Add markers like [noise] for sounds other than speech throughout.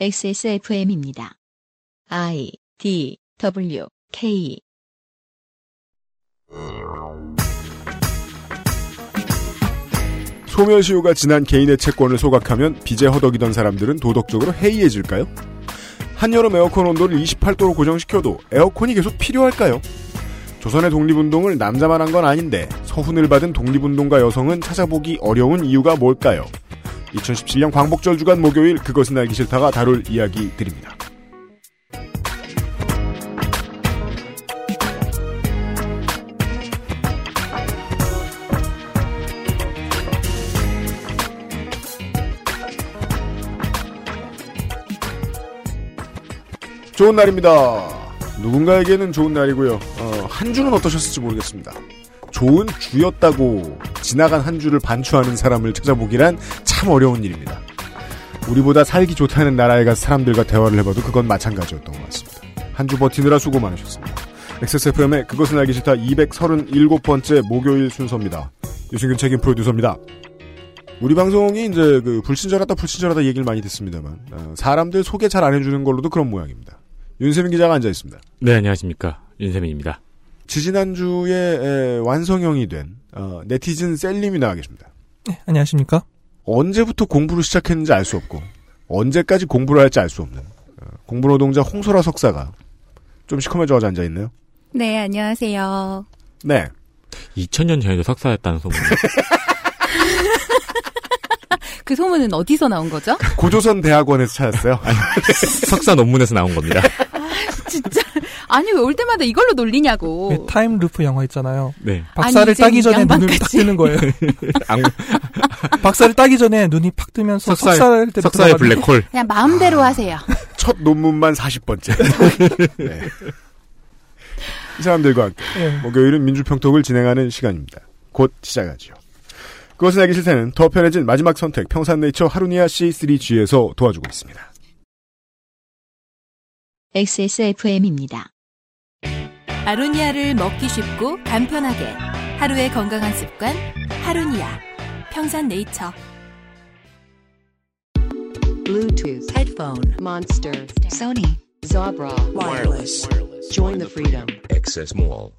XSFM입니다. I D W K 소멸시효가 지난 개인의 채권을 소각하면 빚에 허덕이던 사람들은 도덕적으로 해이해질까요? 한여름 에어컨 온도를 28도로 고정시켜도 에어컨이 계속 필요할까요? 조선의 독립운동을 남자만 한 건 아닌데 서훈을 받은 독립운동가 여성은 찾아보기 어려운 이유가 뭘까요? 2017년 광복절 주간 목요일 그것은 알기 싫다가 다룰 이야기 드립니다. 좋은 날입니다. 누군가에게는 좋은 날이고요. 어, 한 주는 어떠셨을지 모르겠습니다. 좋은 주였다고 지나간 한 주를 반추하는 사람을 찾아보기란 참 어려운 일입니다. 우리보다 살기 좋다는 나라에 가서 사람들과 대화를 해봐도 그건 마찬가지였던 것 같습니다. 한 주 버티느라 수고 많으셨습니다. XSFM의 그것은 알기 싫다 237번째 목요일 순서입니다. 유승균 책임 프로듀서입니다. 우리 방송이 이제 그 불친절하다 불친절하다 얘기를 많이 듣습니다만 어, 사람들 소개 잘 안 해주는 걸로도 그런 모양입니다. 윤세민 기자가 앉아 있습니다. 네, 안녕하십니까. 윤세민입니다. 지지난주에 에, 완성형이 된 어, 네티즌 셀님이 나와 계십니다. 네, 안녕하십니까? 언제부터 공부를 시작했는지 알 수 없고 언제까지 공부를 할지 알 수 없는 어, 공부노동자 홍소라 석사가 좀 시커매져 앉아 있네요. 네, 안녕하세요. 네. 2000년 전에도 석사였다는 소문. [laughs] 그 소문은 어디서 나온 거죠? 고조선 대학원에서 찾았어요. [laughs] 석사 논문에서 나온 겁니다. 진짜. 아니, 왜 올 때마다 이걸로 놀리냐고. 네, time loop 영화 있잖아요. 네. 박사를 아니, 따기 전에 양반까지. 눈을 팍 뜨는 거예요. [laughs] 악, 박사를 따기 전에 눈이 팍 뜨면서 석사의, 석사를 때 석사의 블랙홀. 그냥 마음대로 하세요. 첫 논문만 40번째. 네. 이 사람들과 함께 예. 목요일은 민주평톡을 진행하는 시간입니다. 곧 시작하죠. 그것은 알기 싫다는 더 편해진 마지막 선택 평산네이처 하루니아 C3G에서 도와주고 있습니다. XSFM입니다. 아로니아를 먹기 쉽고 간편하게 하루의 건강한 습관 하루니아 평산네이처 Bluetooth, headphone, Monster, Sony, Zabra, wireless. Join the freedom. Access Mall.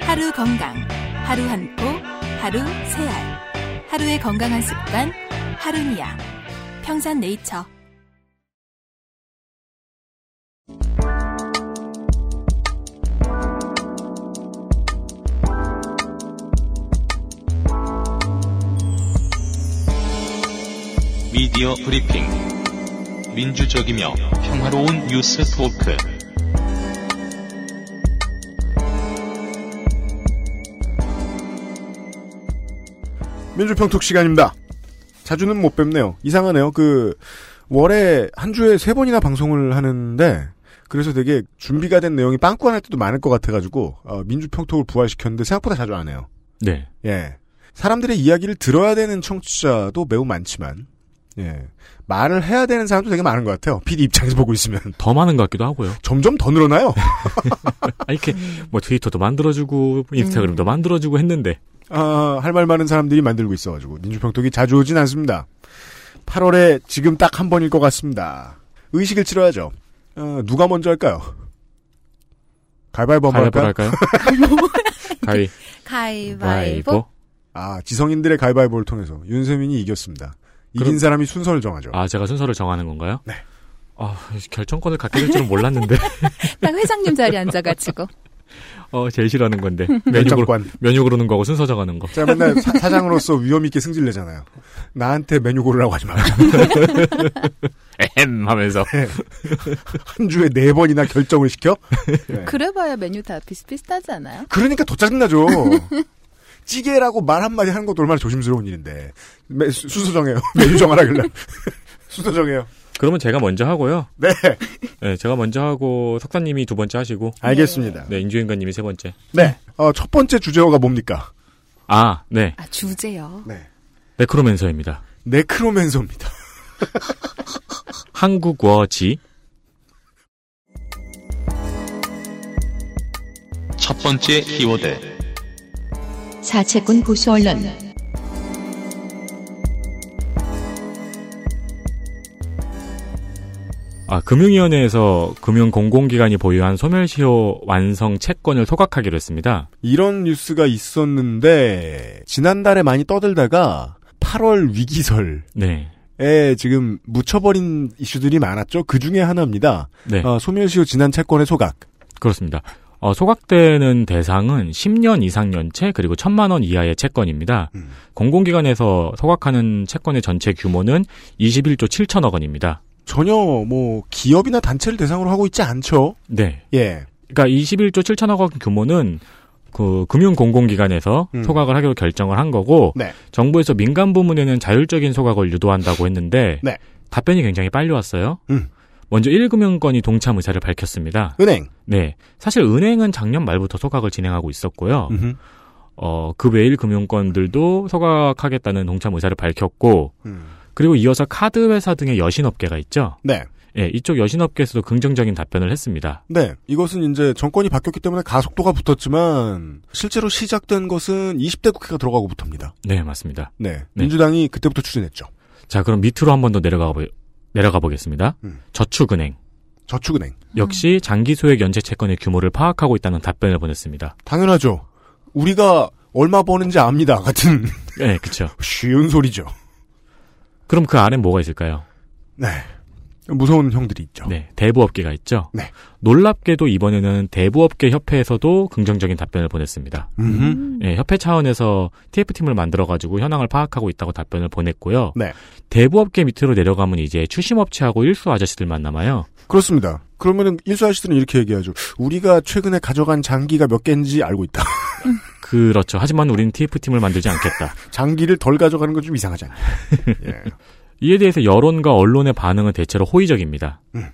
하루 건강 하루 한 포 하루 세 알 하루의 건강한 습관 하루니아 평산네이처 미디어 브리핑. 민주적이며 평화로운 뉴스 토크. 민주평톡 시간입니다. 자주는 못 뵙네요. 이상하네요. 그 월에 한 주에 세 번이나 방송을 하는데 그래서 되게 준비가 된 내용이 빵꾸가 날 때도 많을 것 같아가지고 어, 민주평톡을 부활시켰는데 생각보다 자주 안 해요. 네. 예. 사람들의 이야기를 들어야 되는 청취자도 매우 많지만 예. 말을 해야 되는 사람도 되게 많은 것 같아요. PD 입장에서 보고 있으면 [laughs] 더 많은 것 같기도 하고요. 점점 더 늘어나요. [laughs] 아, 이렇게 뭐 트위터도 만들어주고 인스타그램도 만들어주고 했는데 아, 할 말 많은 사람들이 만들고 있어가지고 민주평톡이 자주 오진 않습니다. 8월에 지금 딱 한 번일 것 같습니다. 의식을 치러야죠. 어, 누가 먼저 할까요? 가위바위보 한번 가위바위보 할까요? 할까요? [laughs] 가위, 가위바위보. 바위보. 아, 지성인들의 가위바위보를 통해서 윤세민이 이겼습니다. 이긴 그럼- 사람이 순서를 정하죠. 아, 제가 순서를 정하는 건가요? 네. 아, 결정권을 갖게 될 줄은 몰랐는데. [laughs] 딱 회장님 자리에 앉아가지고. [laughs] 어, 제일 싫어하는 건데. 메뉴, 고르, 결정권. 메뉴 고르는 거하고 순서 정하는 거. 제가 맨날 사, 장으로서 위험있게 승질내잖아요. 나한테 메뉴 고르라고 하지 마. [laughs] 에헴 하면서. 한 주에 네 번이나 결정을 시켜? 네. 그래봐야 메뉴 다 비슷비슷하지 않아요? 그러니까 더 짜증나죠. 찌개라고 말 한마디 하는 것도 얼마나 조심스러운 일인데. 매, 수- 순서 정해요. 메뉴 정하라 그래. 순서 정해요. 그러면 제가 먼저 하고요. 네. 네, 제가 먼저 하고 석사님이 두 번째 하시고. 알겠습니다. 네, 인주인간님이 세 번째. 네. 어, 첫 번째 주제어가 뭡니까? 아, 네. 아, 주제요. 네. 네크로맨서입니다. 네크로맨서입니다. [laughs] 한국어지. 첫 번째 키워드. 사채꾼 보수 언론 아, 금융위원회에서 금융공공기관이 보유한 소멸시효 완성 채권을 소각하기로 했습니다. 이런 뉴스가 있었는데 지난달에 많이 떠들다가 8월 위기설에 네. 지금 묻혀버린 이슈들이 많았죠. 그 중에 하나입니다. 네. 아, 소멸시효 지난 채권의 소각. 그렇습니다. 어, 소각되는 대상은 10년 이상 연체 그리고 1천만 원 이하의 채권입니다. 음. 공공기관에서 소각하는 채권의 전체 규모는 21조 7천억 원입니다. 전혀 뭐 기업이나 단체를 대상으로 하고 있지 않죠. 네. 예. 그러니까 21조 7천억 원 규모는 그 금융 공공기관에서 음. 소각을 하기로 결정을 한 거고 네. 정부에서 민간 부문에는 자율적인 소각을 유도한다고 했는데 네. 답변이 굉장히 빨리 왔어요. 음. 먼저 1금융권이 동참 의사를 밝혔습니다. 은행. 네. 사실 은행은 작년 말부터 소각을 진행하고 있었고요. 음흠. 어, 그 외일 금융권들도 소각하겠다는 동참 의사를 밝혔고, 음. 그리고 이어서 카드 회사 등의 여신업계가 있죠. 네. 예, 이쪽 여신업계에서도 긍정적인 답변을 했습니다. 네. 이것은 이제 정권이 바뀌었기 때문에 가속도가 붙었지만 실제로 시작된 것은 20대 국회가 들어가고부터입니다. 네, 맞습니다. 네. 네. 민주당이 그때부터 추진했죠. 자, 그럼 밑으로 한 번 더 내려가 보, 내려가 보겠습니다. 음. 저축은행. 저축은행. 역시 장기 소액 연체 채권의 규모를 파악하고 있다는 답변을 보냈습니다. 당연하죠. 우리가 얼마 버는지 압니다. 같은 네, 그쵸. [laughs] 쉬운 소리죠. 그럼 그 안에 뭐가 있을까요? 네. 무서운 형들이 있죠. 네, 대부업계가 있죠. 네. 놀랍게도 이번에는 대부업계 협회에서도 긍정적인 답변을 보냈습니다. 예, 협회 차원에서 TF팀을 만들어가지고 현황을 파악하고 있다고 답변을 보냈고요. 네. 대부업계 밑으로 내려가면 이제 추심업체하고 일수 아저씨들만 남아요. 그렇습니다. 그러면은 일수 아저씨들은 이렇게 얘기하죠. 우리가 최근에 가져간 장기가 몇 개인지 알고 있다. [laughs] 그렇죠. 하지만 우리는 TF팀을 만들지 않겠다. [laughs] 장기를 덜 가져가는 건 좀 이상하지 않냐. [laughs] 예. 이에 대해서 여론과 언론의 반응은 대체로 호의적입니다. 음.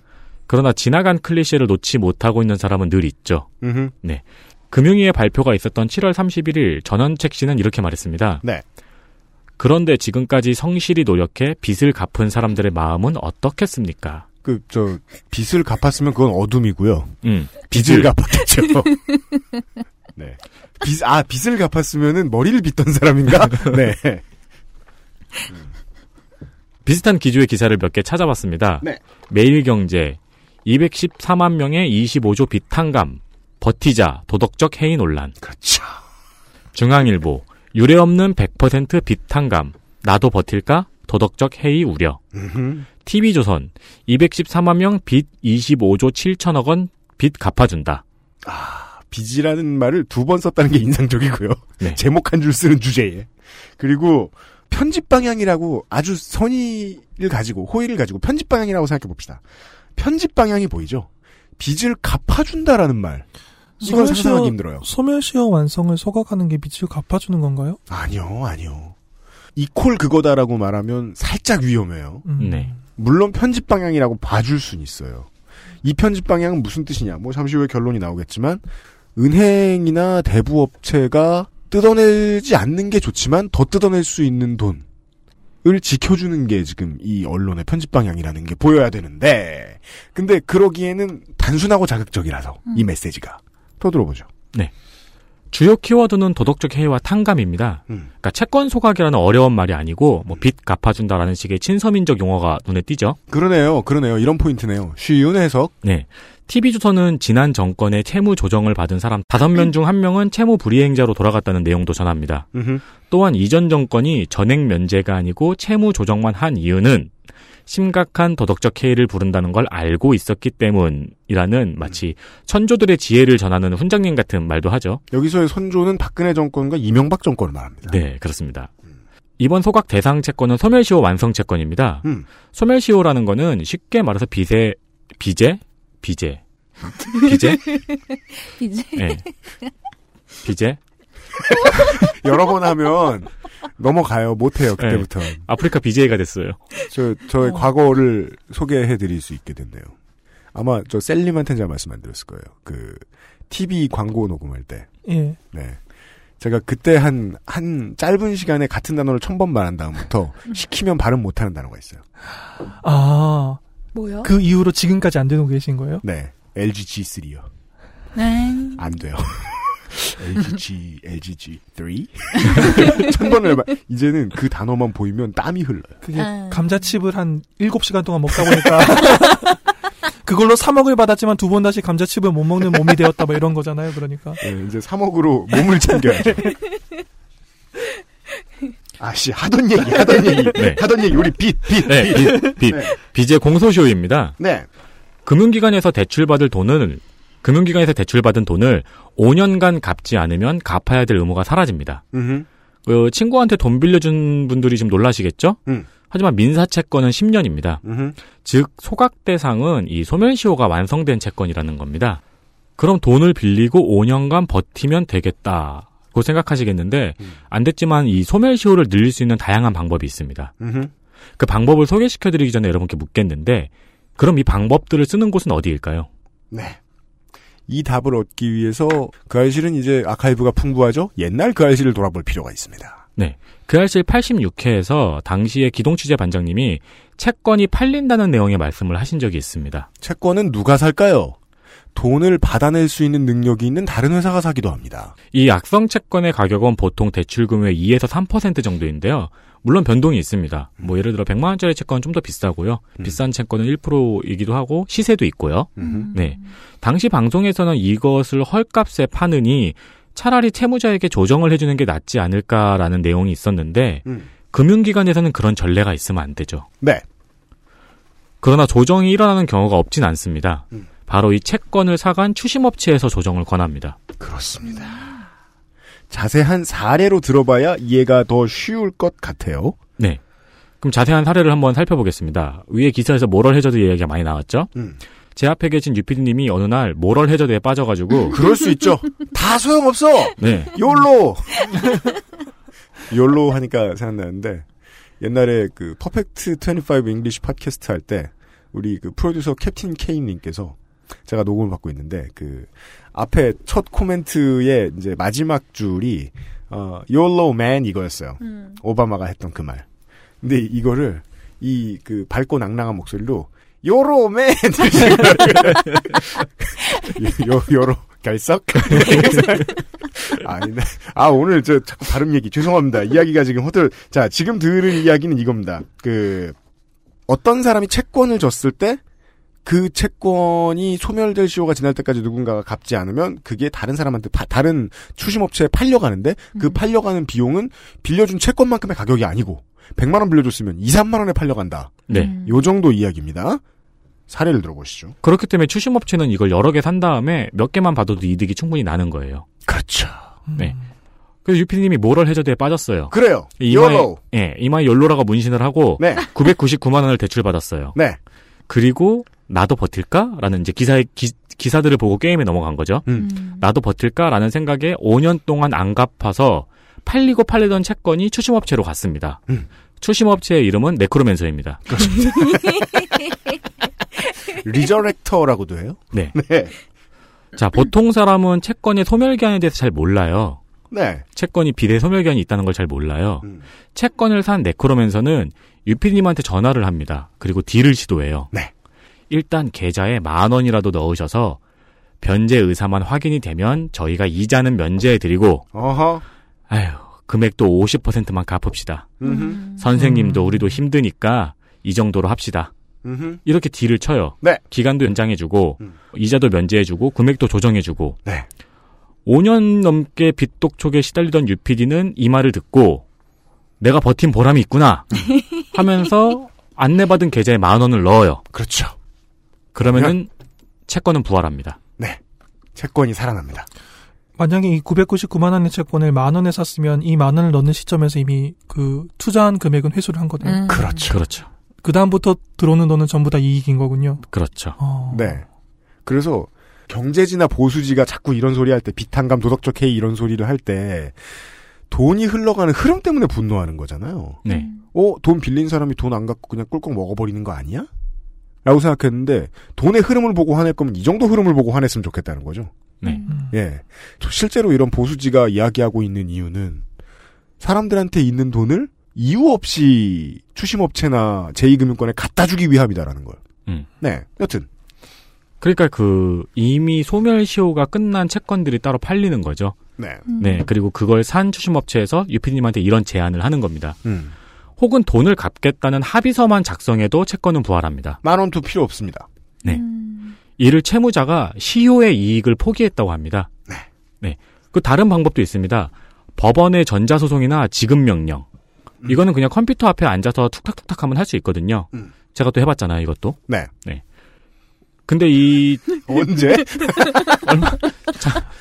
그러나 지나간 클리셰를 놓지 못하고 있는 사람은 늘 있죠. 음흠. 금융위의 발표가 있었던 7월 31일 전원책 씨는 이렇게 말했습니다. 네. 그런데 지금까지 성실히 노력해 빚을 갚은 사람들의 마음은 어떻겠습니까? 그, 저, 빚을 갚았으면 그건 어둠이고요. 음, 빚을 갚았겠죠. [laughs] 네. 빚, 아, 빚을 갚았으면은 머리를 빚던 사람인가? [laughs] 네. [laughs] 비슷한 기조의 기사를 몇 개 찾아봤습니다. 네. 매일경제 214만 명의 25조 빚탕감 버티자 도덕적 해이 논란 그렇죠. 중앙일보 유례 없는 100% 빚탕감 나도 버틸까 도덕적 해이 우려 음흠. TV조선 214만 명 빚 25조 7천억 원 빚 갚아준다. 빚이라는 말을 두 번 썼다는 게 인상적이고요. 네. 제목 한 줄 쓰는 주제에. 그리고 편집 방향이라고 아주 선의를 가지고 호의를 가지고 편집 방향이라고 생각해 봅시다. 편집 방향이 보이죠. 빚을 갚아준다라는 말. 이건 상상하기 힘들어요. 소멸시효 완성을 소각하는 게 빚을 갚아주는 건가요? 아니요, 아니요. 이콜 그거다라고 말하면 살짝 위험해요. 음. 네. 물론 편집 방향이라고 봐줄 순 있어요. 이 편집 방향은 무슨 뜻이냐? 뭐 잠시 후에 결론이 나오겠지만 은행이나 대부업체가 뜯어내지 않는 게 좋지만 더 뜯어낼 수 있는 돈을 지켜주는 게 지금 이 언론의 편집 방향이라는 게 보여야 되는데 근데 그러기에는 단순하고 자극적이라서 이 메시지가 더 들어보죠. 주요 키워드는 도덕적 해이와 탕감입니다. 음. 그러니까 채권 소각이라는 어려운 말이 아니고 뭐 빚 갚아준다라는 식의 친서민적 용어가 눈에 띄죠. 그러네요, 그러네요. 이런 포인트네요. 쉬운 해석. 네. TV조선은 지난 정권의 채무 조정을 받은 사람 5명 중 1명은 채무 불이행자로 돌아갔다는 내용도 전합니다. 음흠. 또한 이전 정권이 전액 면제가 아니고 채무 조정만 한 이유는 심각한 도덕적 해이를 부른다는 걸 알고 있었기 때문이라는 마치 천조들의 지혜를 전하는 훈장님 같은 말도 하죠. 여기서의 선조는 박근혜 정권과 이명박 정권을 말합니다. 네, 그렇습니다. 이번 소각 대상 채권은 소멸시효 완성 채권입니다. 음. 소멸시효라는 거는 쉽게 말해서 빚의 비제, 비제, 비제, [laughs] 이제 네. 비제. [laughs] 여러 번 하면 넘어가요. 못해요. 그때부터. 아프리카 BJ가 됐어요. 저, 저의 과거를 소개해 드릴 수 있게 됐네요. 아마 저 셀님한테는 제가 말씀 안 드렸을 거예요. 그, TV 광고 녹음할 때. 예. 네. 제가 그때 한, 한 짧은 시간에 같은 단어를 천 번 말한 다음부터 [laughs] 시키면 발음 못하는 단어가 있어요. 아, 뭐요? 그 이후로 지금까지 안 되고 계신 거예요? 네. LG G3요. 네. 안 돼요. [laughs] LG G, LG G3? 천 번을 해봐. 이제는 그 단어만 보이면 땀이 흘러요. 그게 아. 감자칩을 한 7시간 동안 먹다 보니까 [laughs] 그걸로 3억을 받았지만 두 번 다시 감자칩을 못 먹는 몸이 되었다 뭐 이런 거잖아요. 그러니까. 예, 이제 3억으로 몸을 챙겨야죠. [laughs] 아씨 하던 얘기 하던 얘기 [laughs] 네. 하던 얘기 우리 빚 빚. 네, 빚, 빚. 네. 빚의 공소시효입니다. 네. 금융기관에서 대출받을 돈을 금융기관에서 대출받은 돈을 5년간 갚지 않으면 갚아야 될 의무가 사라집니다. 음. 그 친구한테 돈 빌려준 분들이 좀 놀라시겠죠? 음. 하지만 민사 채권은 10년입니다. 음. 즉 소각 대상은 이 소멸시효가 완성된 채권이라는 겁니다. 그럼 돈을 빌리고 5년간 버티면 되겠다 고 생각하시겠는데 음. 안 됐지만 이 소멸시효를 늘릴 수 있는 다양한 방법이 있습니다. 음. 그 방법을 소개시켜드리기 전에 여러분께 묻겠는데 그럼 이 방법들을 쓰는 곳은 어디일까요? 네. 이 답을 얻기 위해서 그 알실은 이제 아카이브가 풍부하죠. 옛날 그 알실을 돌아볼 필요가 있습니다. 네. 그 알실 86회에서 당시의 기동 취재 반장님이 채권이 팔린다는 내용의 말씀을 하신 적이 있습니다. 채권은 누가 살까요? 돈을 받아낼 수 있는 능력이 있는 다른 회사가 사기도 합니다. 이 악성 채권의 가격은 보통 대출금의 2에서 3% 정도인데요. 물론 변동이 있습니다. 뭐 예를 들어 100만 원짜리 채권은 좀 더 비싸고요. 음. 비싼 채권은 1%이기도 하고 시세도 있고요. 음. 네. 당시 방송에서는 이것을 헐값에 파느니 차라리 채무자에게 조정을 해주는 게 낫지 않을까라는 내용이 있었는데 음. 금융기관에서는 그런 전례가 있으면 안 되죠. 네. 그러나 조정이 일어나는 경우가 없진 않습니다. 음. 바로 이 채권을 사간 추심업체에서 조정을 권합니다. 그렇습니다. 자세한 사례로 들어봐야 이해가 더 쉬울 것 같아요. 네. 그럼 자세한 사례를 한번 살펴보겠습니다. 위에 기사에서 모럴 해저드 얘기가 많이 나왔죠? 음. 제 앞에 계신 유피디님이 어느 날 모럴 해저드에 빠져가지고 [laughs] 그럴 수 있죠. 다 소용없어. 네. YOLO. YOLO 하니까 생각나는데 옛날에 그 Perfect 25 English 팟캐스트 할 때 우리 그 프로듀서 캡틴 케인 님께서 제가 녹음을 받고 있는데 그 앞에 첫 코멘트의 이제 마지막 줄이 어 YOLO man 이거였어요. 음. 오바마가 했던 그 말. 근데 이거를 이 그 밝고 낭랑한 목소리로 [laughs] 요로 맨 [laughs] 요. 요로 결석? [laughs] 아니네. 아 오늘 저 자꾸 발음 얘기. 죄송합니다. 이야기가 지금 허들. 자 지금 들은 이야기는 이겁니다. 그 어떤 사람이 채권을 줬을 때 그 채권이 소멸될 시효가 지날 때까지 누군가가 갚지 않으면 그게 다른 사람한테 파- 다른 추심업체에 팔려가는데 그 팔려가는 비용은 빌려준 채권만큼의 가격이 아니고 100만 원 빌려줬으면 2, 3만 원에 팔려간다. 네. 음. 요 정도 이야기입니다. 사례를 들어보시죠. 그렇기 때문에 추심업체는 이걸 여러 개 산 다음에 몇 개만 받아도 이득이 충분히 나는 거예요. 그렇죠. 네. 그래서 유피디님이 모럴 해저드에 빠졌어요. 그래요. 이마에, YOLO. 예, 이마에 YOLO라고 문신을 하고 네. 999만 원을 대출받았어요. 네. 그리고 나도 버틸까? 라는 이제 기사의 기, 기사들을 보고 게임에 넘어간 거죠. 음. 나도 버틸까? 라는 생각에 5년 동안 안 갚아서 팔리고 팔리던 채권이 추심업체로 갔습니다. 음. 추심업체의 이름은 necromancer입니다. [laughs] resurrector라고도 해요. 네. [laughs] 네. 자, 보통 사람은 채권의 소멸기한에 대해서 잘 몰라요. 네. 채권이 비대 소멸기한이 있다는 걸 잘 몰라요. 음. 채권을 산 네크로맨서는 유피님한테 전화를 합니다. 그리고 딜을 시도해요. 네. 일단 계좌에 만 원이라도 넣으셔서 변제 의사만 확인이 되면 저희가 이자는 면제해 드리고 어허. 아휴 금액도 50%만 갚읍시다. 음흠. 선생님도 음. 우리도 힘드니까 이 정도로 합시다. 음흠. 이렇게 딜을 쳐요. 네. 기간도 연장해주고 음. 이자도 면제해주고 금액도 조정해주고 네. 5년 넘게 빚독촉에 시달리던 유피디는 이 말을 듣고 내가 버틴 보람이 있구나 [laughs] 하면서 안내받은 계좌에 만 원을 넣어요. 그렇죠. 그러면은 채권은 부활합니다. 네. 채권이 살아납니다. 만약에 이 999만 원의 채권을 만 원에 샀으면 이 만 원을 넣는 시점에서 이미 그 투자한 금액은 회수를 한 거네요. 음. 그렇죠. 그렇죠. 그 다음부터 들어오는 돈은 전부 다 이익인 거군요. 그렇죠. 어. 네. 그래서 경제지나 보수지가 자꾸 이런 소리 할 때 비탄감 도덕적 해이 이런 소리를 할 때 돈이 흘러가는 흐름 때문에 분노하는 거잖아요. 네. 어, 돈 빌린 사람이 돈 안 갖고 그냥 꿀꺽 먹어버리는 거 아니야? 라고 생각했는데 돈의 흐름을 보고 화낼 거면 이 정도 흐름을 보고 화냈으면 좋겠다는 거죠. 네. 음. 예. 실제로 이런 보수지가 이야기하고 있는 이유는 사람들한테 있는 돈을 이유 없이 추심업체나 제2금융권에 갖다 주기 위함이다라는 걸. 음. 네. 여튼. 그러니까 그 이미 소멸시효가 끝난 채권들이 따로 팔리는 거죠. 네. 음. 네. 그리고 그걸 산 추심업체에서 유피님한테 이런 제안을 하는 겁니다. 음. 혹은 돈을 갚겠다는 합의서만 작성해도 채권은 부활합니다. 만 원도 필요 없습니다. 네. 음. 이를 채무자가 시효의 이익을 포기했다고 합니다. 네. 네. 그 다른 방법도 있습니다. 법원의 전자소송이나 지급명령. 이거는 그냥 컴퓨터 앞에 앉아서 툭탁툭탁 하면 할 수 있거든요. 음. 제가 또 해봤잖아요, 이것도. 네. 근데 이 [laughs] 언제? [laughs]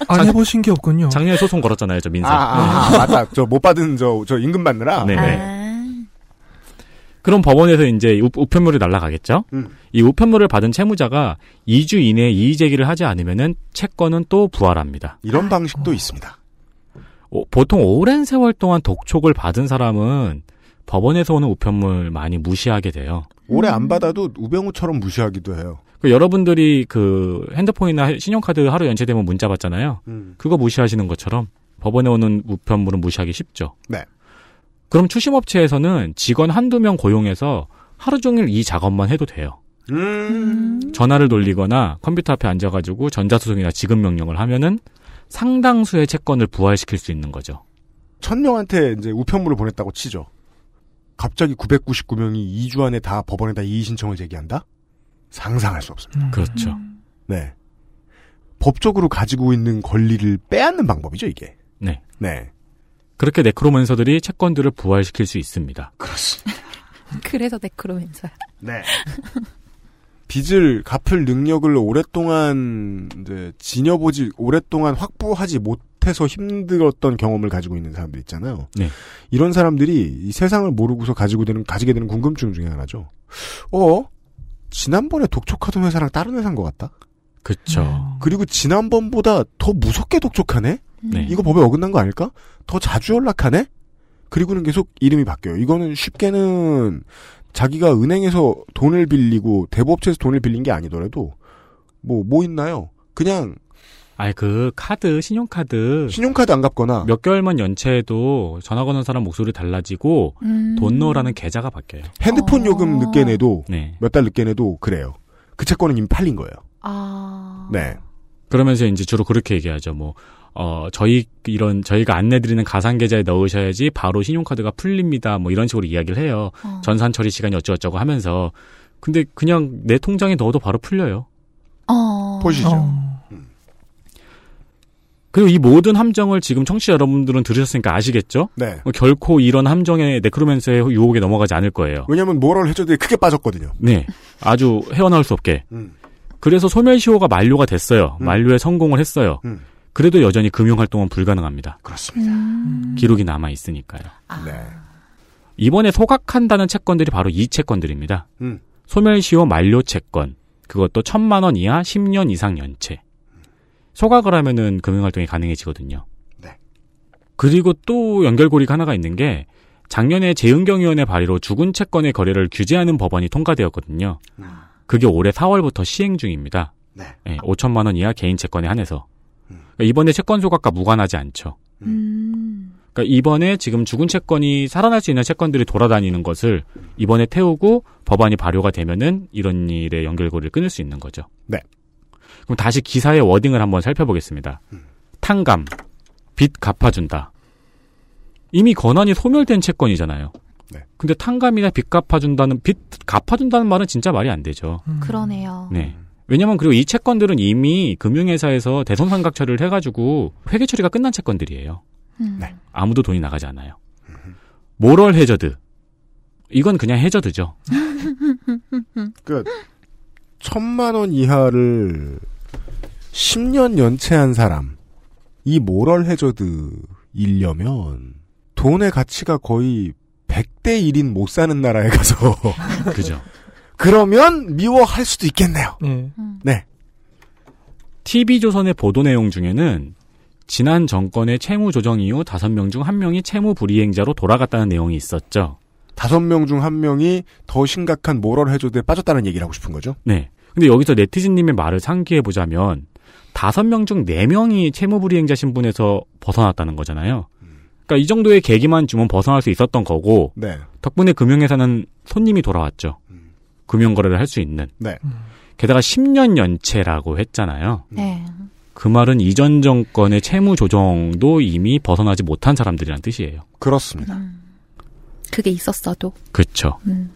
안 해보신 게 없군요. 작년에 소송 걸었잖아요, 저 민사. 아, 아, 아, 맞다. 저 못 받은 저, 저 임금 받느라. 네. 네. 아. 그럼 법원에서 이제 우, 우편물이 날라가겠죠? 음. 이 우편물을 받은 채무자가 2주 이내에 이의 제기를 하지 않으면은 채권은 또 부활합니다. 이런 방식도 있습니다. 오- 보통 오랜 세월 동안 독촉을 받은 사람은 법원에서 오는 우편물 많이 무시하게 돼요. 오래 음. 안 받아도 우병우처럼 무시하기도 해요. 그 여러분들이 그 핸드폰이나 신용카드 하루 연체되면 문자 받잖아요. 음. 그거 무시하시는 것처럼 법원에 오는 우편물은 무시하기 쉽죠. 네. 그럼 추심업체에서는 직원 한두 명 고용해서 하루 종일 이 작업만 해도 돼요. 음. 전화를 돌리거나 컴퓨터 앞에 앉아가지고 전자소송이나 지급 명령을 하면은 상당수의 채권을 부활시킬 수 있는 거죠. 천 명한테 이제 우편물을 보냈다고 치죠. 갑자기 999명이 2주 안에 다 법원에다 이의 신청을 제기한다? 상상할 수 없습니다. 음. 그렇죠. 네. 법적으로 가지고 있는 권리를 빼앗는 방법이죠, 이게. 네. 네. 그렇게 네크로맨서들이 채권들을 부활시킬 수 있습니다. 그렇습니다. [laughs] 그래서 네크로맨서야. 네. 빚을 갚을 능력을 오랫동안 이제 지녀보지 오랫동안 확보하지 못해서 힘들었던 경험을 가지고 있는 사람들 있잖아요. 네. 이런 사람들이 이 세상을 모르고서 가지고 되는 가지게 되는 궁금증 중에 하나죠. 어? 지난번에 독촉하던 회사랑 다른 회사인 것 같다. 그쵸. 그리고 지난번보다 더 무섭게 독촉하네. 네. 이거 법에 어긋난 거 아닐까? 더 자주 연락하네? 그리고는 계속 이름이 바뀌어요. 이거는 쉽게는 자기가 은행에서 돈을 빌리고 대부업체에서 돈을 빌린 게 아니더라도 뭐, 뭐 있나요? 그냥 아니, 그 카드, 신용카드. 신용카드 안 갚거나 몇 개월만 연체해도 전화 거는 사람 목소리 달라지고 음. 돈 넣으라는 계좌가 바뀌어요. 핸드폰 어. 요금 늦게 내도 네. 몇달 늦게 내도 그래요. 그 채권은 이미 팔린 거예요. 아. 네. 그러면서 이제 주로 그렇게 얘기하죠. 뭐, 어, 저희, 이런, 저희가 안내드리는 가상계좌에 넣으셔야지 바로 신용카드가 풀립니다. 뭐 이런 식으로 이야기를 해요. 어. 전산 처리 시간이 어쩌고저쩌고 하면서. 근데 그냥 내 통장에 넣어도 바로 풀려요. 어. 보시죠. 어. 그리고 이 모든 함정을 지금 청취자 여러분들은 들으셨으니까 아시겠죠? 네. 뭐 결코 이런 함정에 네크로맨서의 유혹에 넘어가지 않을 거예요. 왜냐면 모럴 해저드에 크게 빠졌거든요. 네. 아주 헤어나올 수 없게. 음. 그래서 소멸시효가 만료가 됐어요. 음. 만료에 성공을 했어요. 음. 그래도 여전히 금융 활동은 불가능합니다. 그렇습니다. 음. 기록이 남아 있으니까요. 아. 네. 이번에 소각한다는 채권들이 바로 이 채권들입니다. 음. 소멸시효 만료 채권. 그것도 천만 원 이하 10년 이상 연체. 소각을 하면은 금융 활동이 가능해지거든요. 네. 그리고 또 연결고리가 하나가 있는 게 작년에 재은경위원회 발의로 죽은 채권의 거래를 규제하는 법안이 통과되었거든요. 음. 그게 올해 4월부터 시행 중입니다. 네. 예, 5천만 원 이하 개인 채권에 한해서. 음. 그러니까 이번에 채권 소각과 무관하지 않죠. 음. 그러니까 이번에 지금 죽은 채권이 살아날 수 있는 채권들이 돌아다니는 것을 이번에 태우고 법안이 발효가 되면은 이런 일의 연결고리를 끊을 수 있는 거죠. 네. 그럼 다시 기사의 워딩을 한번 살펴보겠습니다. 탕감, 빚 갚아준다. 이미 권한이 소멸된 채권이잖아요. 네. 근데 탕감이나 빚 갚아준다는 빚 갚아준다는 말은 진짜 말이 안 되죠. 음. 그러네요. 네. 왜냐면 그리고 이 채권들은 이미 금융회사에서 대손상각 처리를 해가지고 회계 처리가 끝난 채권들이에요. 음. 네. 아무도 돈이 나가지 않아요. 모럴 해저드. 이건 그냥 해저드죠. [laughs] 그 천만 원 이하를 10년 연체한 사람 이 모럴 해저드이려면 돈의 가치가 거의 100대 1인 못 사는 나라에 가서 [laughs] 그죠. 그러면 미워할 수도 있겠네요. 네. 음. 네. TV조선의 보도 내용 중에는 지난 정권의 채무 조정 이후 5명 중 1명이 채무 불이행자로 돌아갔다는 내용이 있었죠. 다섯 명 중 한 명이 더 심각한 모럴 해저드에 빠졌다는 얘기를 하고 싶은 거죠. 네. 근데 여기서 네티즌님의 말을 상기해 보자면 5명 중 4명이 채무 불이행자 신분에서 벗어났다는 거잖아요. 그러니까 이 정도의 계기만 주면 벗어날 수 있었던 거고 네. 덕분에 금융회사는 손님이 돌아왔죠. 음. 금융거래를 할 수 있는. 네. 게다가 10년 연체라고 했잖아요. 네. 그 말은 이전 정권의 채무 조정도 이미 벗어나지 못한 사람들이란 뜻이에요. 그렇습니다. 음. 그게 있었어도. 그렇죠. 음.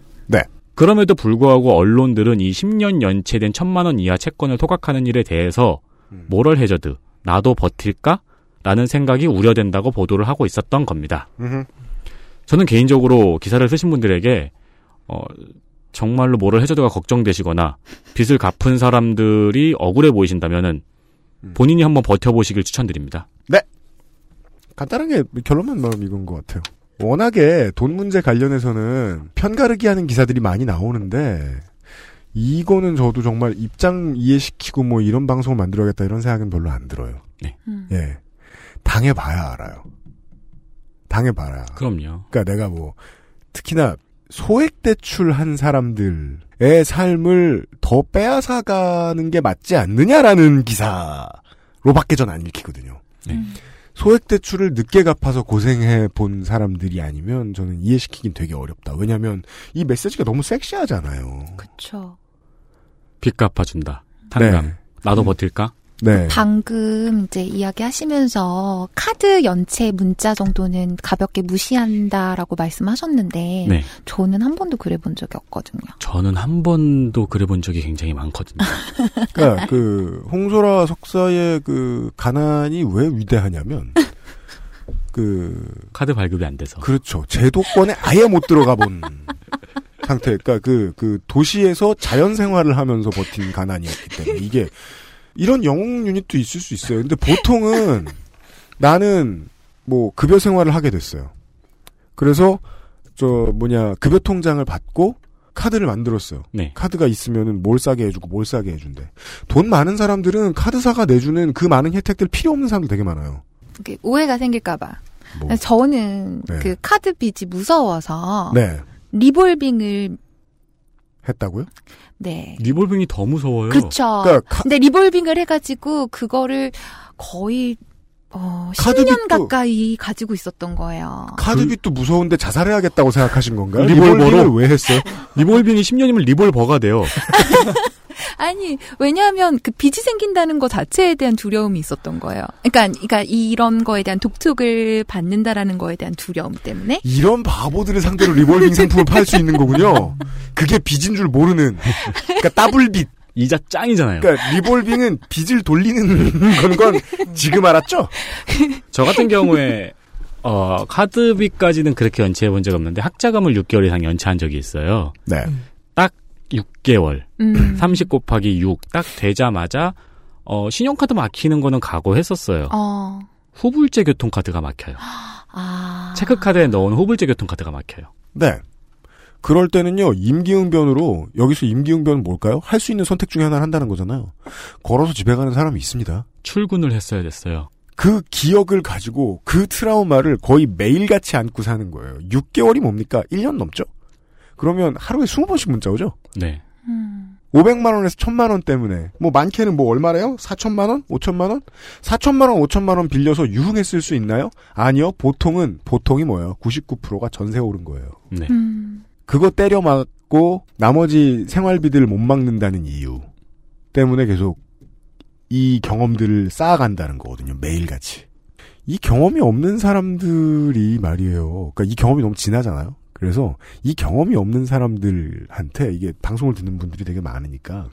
그럼에도 불구하고 언론들은 이 10년 연체된 천만 원 이하 채권을 토각하는 일에 대해서 음. 모럴 해저드 나도 버틸까? 라는 생각이 우려된다고 보도를 하고 있었던 겁니다. 음흠. 저는 개인적으로 기사를 쓰신 분들에게 어, 정말로 모럴 해저드가 걱정되시거나 빚을 갚은 사람들이 억울해 보이신다면은 음. 본인이 한번 버텨보시길 추천드립니다. 간단하게 결론만 말하면 이건 것 같아요. 워낙에 돈 문제 관련해서는 편가르기 하는 기사들이 많이 나오는데 이거는 저도 정말 입장 이해시키고 뭐 이런 방송을 만들어야겠다 이런 생각은 별로 안 들어요. 음. 예. 당해봐야 알아요. 당해봐야. 그럼요. 그러니까 내가 뭐 특히나 소액 대출한 사람들의 삶을 더 빼앗아가는 게 맞지 않느냐라는 기사로밖에 전 안 읽히거든요. 네. 음. 소액 대출을 늦게 갚아서 고생해 본 사람들이 아니면 저는 이해시키긴 되게 어렵다. 왜냐하면 이 메시지가 너무 섹시하잖아요. 그쵸. 빚 갚아준다. 탄감. 네. 나도 버틸까? 네. 방금 이제 이야기하시면서 카드 연체 문자 정도는 가볍게 무시한다라고 말씀하셨는데 네. 저는 한 번도 그래 본 적이 없거든요. 저는 한 번도 그래본 적이 굉장히 많거든요. [laughs] 그러니까 그 홍소라 석사의 그 가난이 왜 위대하냐면 [laughs] 그 카드 발급이 안 돼서. 그렇죠. 제도권에 아예 못 들어가 본 [laughs] 상태. 그러니까 그, 그 도시에서 자연 생활을 하면서 버틴 가난이었기 때문에 이게 이런 영웅 유닛도 있을 수 있어요. 근데 보통은 [laughs] 나는 뭐 급여 생활을 하게 됐어요. 그래서 저 뭐냐 급여 통장을 받고 카드를 만들었어요. 네. 카드가 있으면은 뭘 싸게 해주고 뭘 싸게 해준대. 돈 많은 사람들은 카드사가 내주는 그 많은 혜택들 필요 없는 사람들 되게 많아요. 오해가 생길까봐. 뭐. 저는 네. 그 카드 빚이 무서워서 네. revolving을 했다고요? 네. revolving이 더 무서워요. 그쵸. 그러니까 카- 근데 revolving을 해가지고 그거를 거의 어, 카드 10년 빚도- 가까이 가지고 있었던 거예요. 카드빚도 무서운데 자살해야겠다고 생각하신 건가요? 리볼버로? 왜 했어요? [laughs] revolving이 10년이면 리볼버가 돼요. [laughs] 아니 왜냐하면 그 빚이 생긴다는 것 자체에 대한 두려움이 있었던 거예요. 그러니까, 그러니까 이런 거에 대한 독촉을 받는다라는 거에 대한 두려움 때문에. 이런 바보들을 상대로 리볼빙 상품을 팔 수 있는 거군요. 그게 빚인 줄 모르는. 그러니까 더블빚. 이자 짱이잖아요. 그러니까 리볼빙은 빚을 돌리는 건, 건 지금 알았죠? 저 같은 경우에 어, 카드비까지는 그렇게 연체해 본 적 없는데 학자금을 6개월 이상 연체한 적이 있어요. 네. 딱 6개월. 음. [laughs] 30 곱하기 6 딱 되자마자 어, 신용카드 막히는 거는 각오했었어요. 어. 후불제 교통카드가 막혀요. [gasps] 아. 체크카드에 넣은 후불제 교통카드가 막혀요. 네. 그럴 때는요, 임기응변으로, 여기서 임기응변은 뭘까요? 할 수 있는 선택 중에 하나를 한다는 거잖아요. 걸어서 집에 가는 사람이 있습니다. 출근을 했어야 됐어요. 그 기억을 가지고 그 트라우마를 거의 매일같이 안고 사는 거예요. 6개월이 뭡니까? 1년 넘죠? 그러면 하루에 20번씩 문자 오죠? 네. 음. 500만 원에서 1000만 원 때문에 뭐 많게는 뭐 얼마래요? 4천만 원? 5천만 원? 4천만 원, 5천만 원 빌려서 유흥에 쓸 수 있나요? 아니요. 보통은 보통이 뭐예요? 99%가 전세 오른 거예요. 네. 음. 그거 때려 맞고 나머지 생활비들을 못 막는다는 이유 때문에 계속 이 경험들을 쌓아간다는 거거든요. 매일같이. 이 경험이 없는 사람들이 말이에요. 그러니까 이 경험이 너무 진하잖아요. 그래서 이 경험이 없는 사람들한테 이게 방송을 듣는 분들이 되게 많으니까